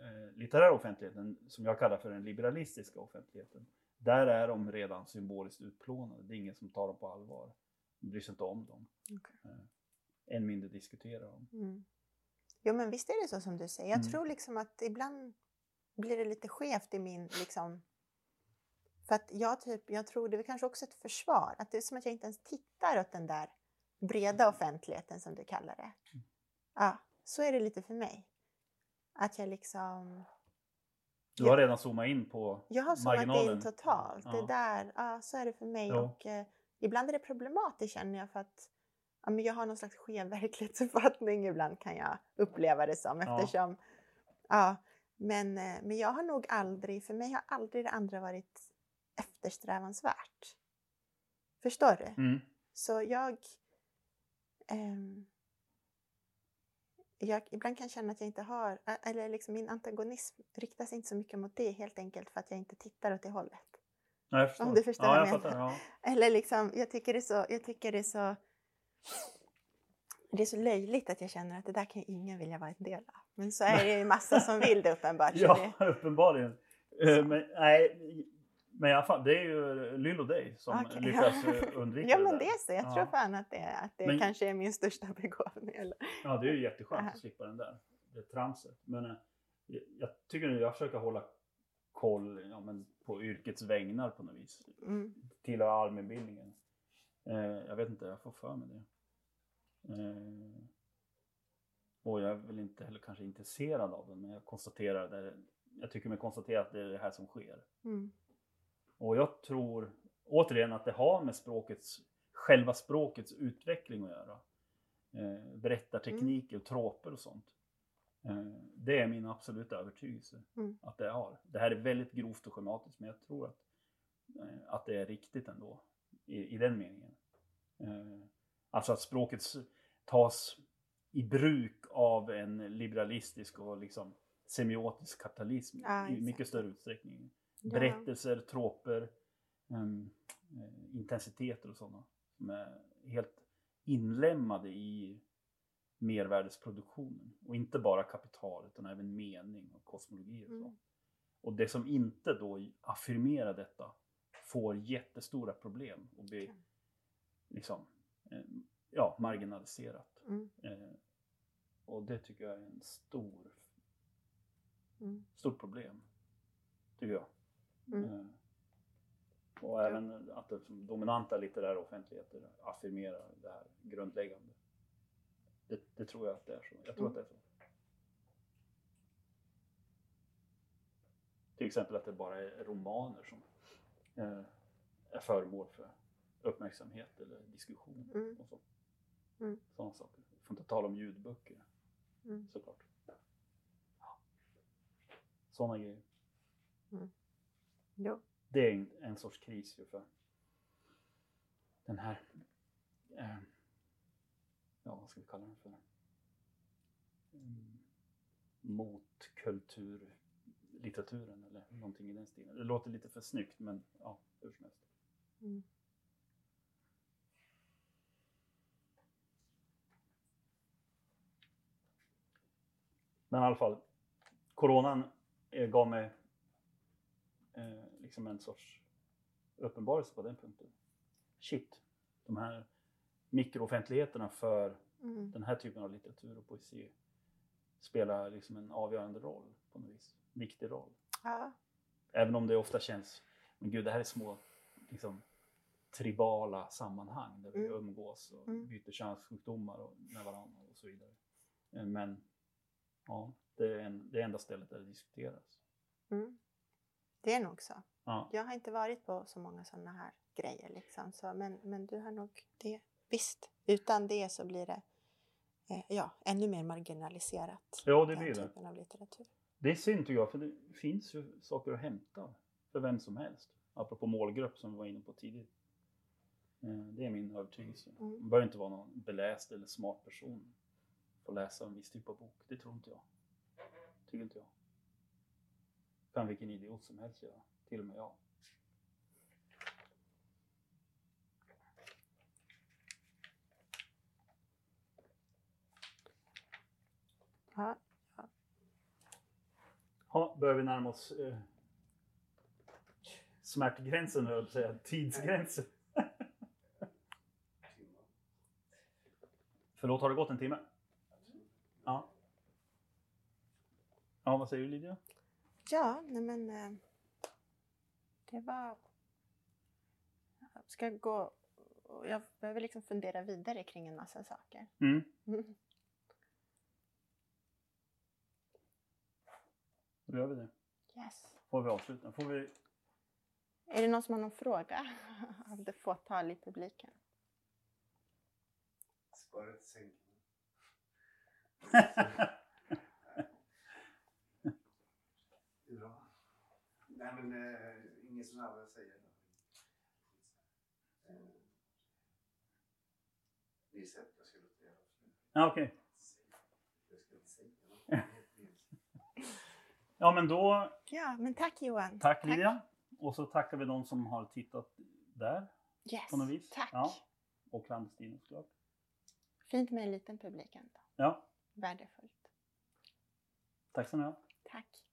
eh, litterära offentligheten, som jag kallar för den liberalistiska offentligheten, där är de redan symboliskt utplånade. Det är ingen som tar dem på allvar. De bryr sig inte om dem. Okej. Eh, än mindre diskuterar dem. Mm. Jo men visst är det så som du säger. Jag Mm. tror liksom att ibland blir det lite skevt i min liksom för att jag typ, jag tror det är kanske också ett försvar. Att det är som att jag inte ens tittar åt den där breda offentligheten som du kallar det. Mm. Ja, så är det lite för mig. Att jag liksom, Du Ja. har redan zoomat in på jag har zoomat marginalen. in totalt. Det Ja. där, ja så är det för mig. Jo. Och eh, ibland är det problematiskt känner jag för att ja, men jag har någon slags skev verklighetsuppfattning ibland kan jag uppleva det som Ja. eftersom ja, men, eh, men jag har nog aldrig, för mig har aldrig det andra varit eftersträvansvärt. Förstår du? Mm. Så jag, ehm, jag ibland kan känna att jag inte har, eller liksom min antagonism riktas inte så mycket mot det helt enkelt för att jag inte tittar åt det hållet. Jag förstår. Om du förstår ja, vad jag jag fattar. Ja. Eller liksom, jag tycker det är så, jag tycker det är så Det är så löjligt att jag känner att det där kan ingen vilja vara en del av. Men så är det ju massa som vill det uppenbart. så ja, det, uppenbarligen. Eh, Men, nej, men i alla fall, det är ju Lill och dig som Okej. lyckas eh, undvika ja men det är så. Jag Ja. tror fan att det, att det Men- kanske är min största begåvning. Eller? Ja, det är ju jätteskönt Aha. att slippa den där, det tramset. Men eh, jag- jag tycker nu jag försöker hålla koll ja, men på yrkets vägnar på något vis. Mm. Tillhör allmänbildningen. Eh, jag vet inte, jag får för mig det. Eh, och jag är väl inte heller kanske intresserad av den, men jag konstaterar det. Jag tycker mig konstatera att det är det här som sker. Mm. Och jag tror återigen att det har med språkets, själva språkets utveckling att göra. Eh, berättartekniker och troper och sånt. Eh, det är min absoluta övertygelse Mm. att det har. Det här är väldigt grovt och schematiskt men jag tror att, eh, att det är riktigt ändå i, i den meningen. Eh, alltså att språket tas i bruk av en liberalistisk och liksom semiotisk kapitalism Ja, i mycket större utsträckning. Berättelser, troper, eh, intensiteter och sådana. Som är helt inlämnade i mervärdesproduktionen. Och inte bara kapital utan även mening och kosmologi och så. Mm. Och det som inte då affirmerar detta får jättestora problem och blir Okej. liksom, eh, ja, marginaliserat. Mm. Eh, och det tycker jag är en stor, Mm. stort problem. Tycker jag. Mm. Eh, Och även att det som dominanta litterära offentligheter affirmerar det här grundläggande. Det, det tror jag att det är så. Jag tror Mm. att det är så. Till exempel att det bara är romaner som eh, är föremål för uppmärksamhet eller diskussion. Mm. Och så. Mm. Sådana saker. Jag får inte tala om ljudböcker Mm. såklart. Ja. Sådana grejer. Jo. Det är en, en sorts kris ju för den här, eh, ja vad ska vi kalla den för? Mm, motkulturlitteraturen eller någonting i den stilen. Det låter lite för snyggt men ja, hur som helst. Mm. Men i alla fall, coronan eh, gav mig eh, liksom en sorts uppenbarelse på den punkten. Shit, de här mikrooffentligheterna för Mm. den här typen av litteratur och poesi spelar liksom en avgörande roll på något vis. Viktig roll. Ja. Även om det ofta känns, men gud det här är små liksom, tribala sammanhang där vi Mm. umgås och Mm. byter könssjukdomar och, med varandra och så vidare. Eh, Men ja, det är en, det enda stället där det diskuteras. Mm. Det är nog så. Ja, Jag har inte varit på så många sådana här grejer. Liksom, så, men, men du har nog det. Visst, utan det så blir det eh, ja, ännu mer marginaliserat. ja det blir det. typen av litteratur. Det är synd tycker jag, för det finns ju saker att hämta för vem som helst. Apropå målgrupp som vi var inne på tidigare. Eh, Det är min övertygelse. Mm. Man behöver inte vara någon beläst eller smart person för att läsa en viss typ av bok. Det tror inte jag. Tycker inte jag. kan vilken idiot som helst göra. Till och med jag. Ja. Ja, börjar vi närma oss eh, smärtgränsen, höll jag säga. Tidsgränsen. Förlåt, har det gått en timme? Ja. Ja, vad säger du Lydia? Ja, nej men eh, det var... Jag ska gå... och Jag behöver liksom fundera vidare kring en massa saker. Mm. Mm. Då gör vi det. Yes. Får vi avsluta. Får vi... Är det någon som har någon fråga av det fåtal i publiken? Spara till är bra. Nej men eh, inget som jag vill säga. Eh, Nils, jag ska låta avsluta. ja, okej. Jag ska inte säga något. Ja, men då Ja, men tack Johan. tack Lydia. Och så tackar vi de som har tittat där Yes. på något vis. Tack. Ja. Och clandestino såklart. Fint med en liten publik ändå. Ja, Värdefullt. tack så ha. Tack.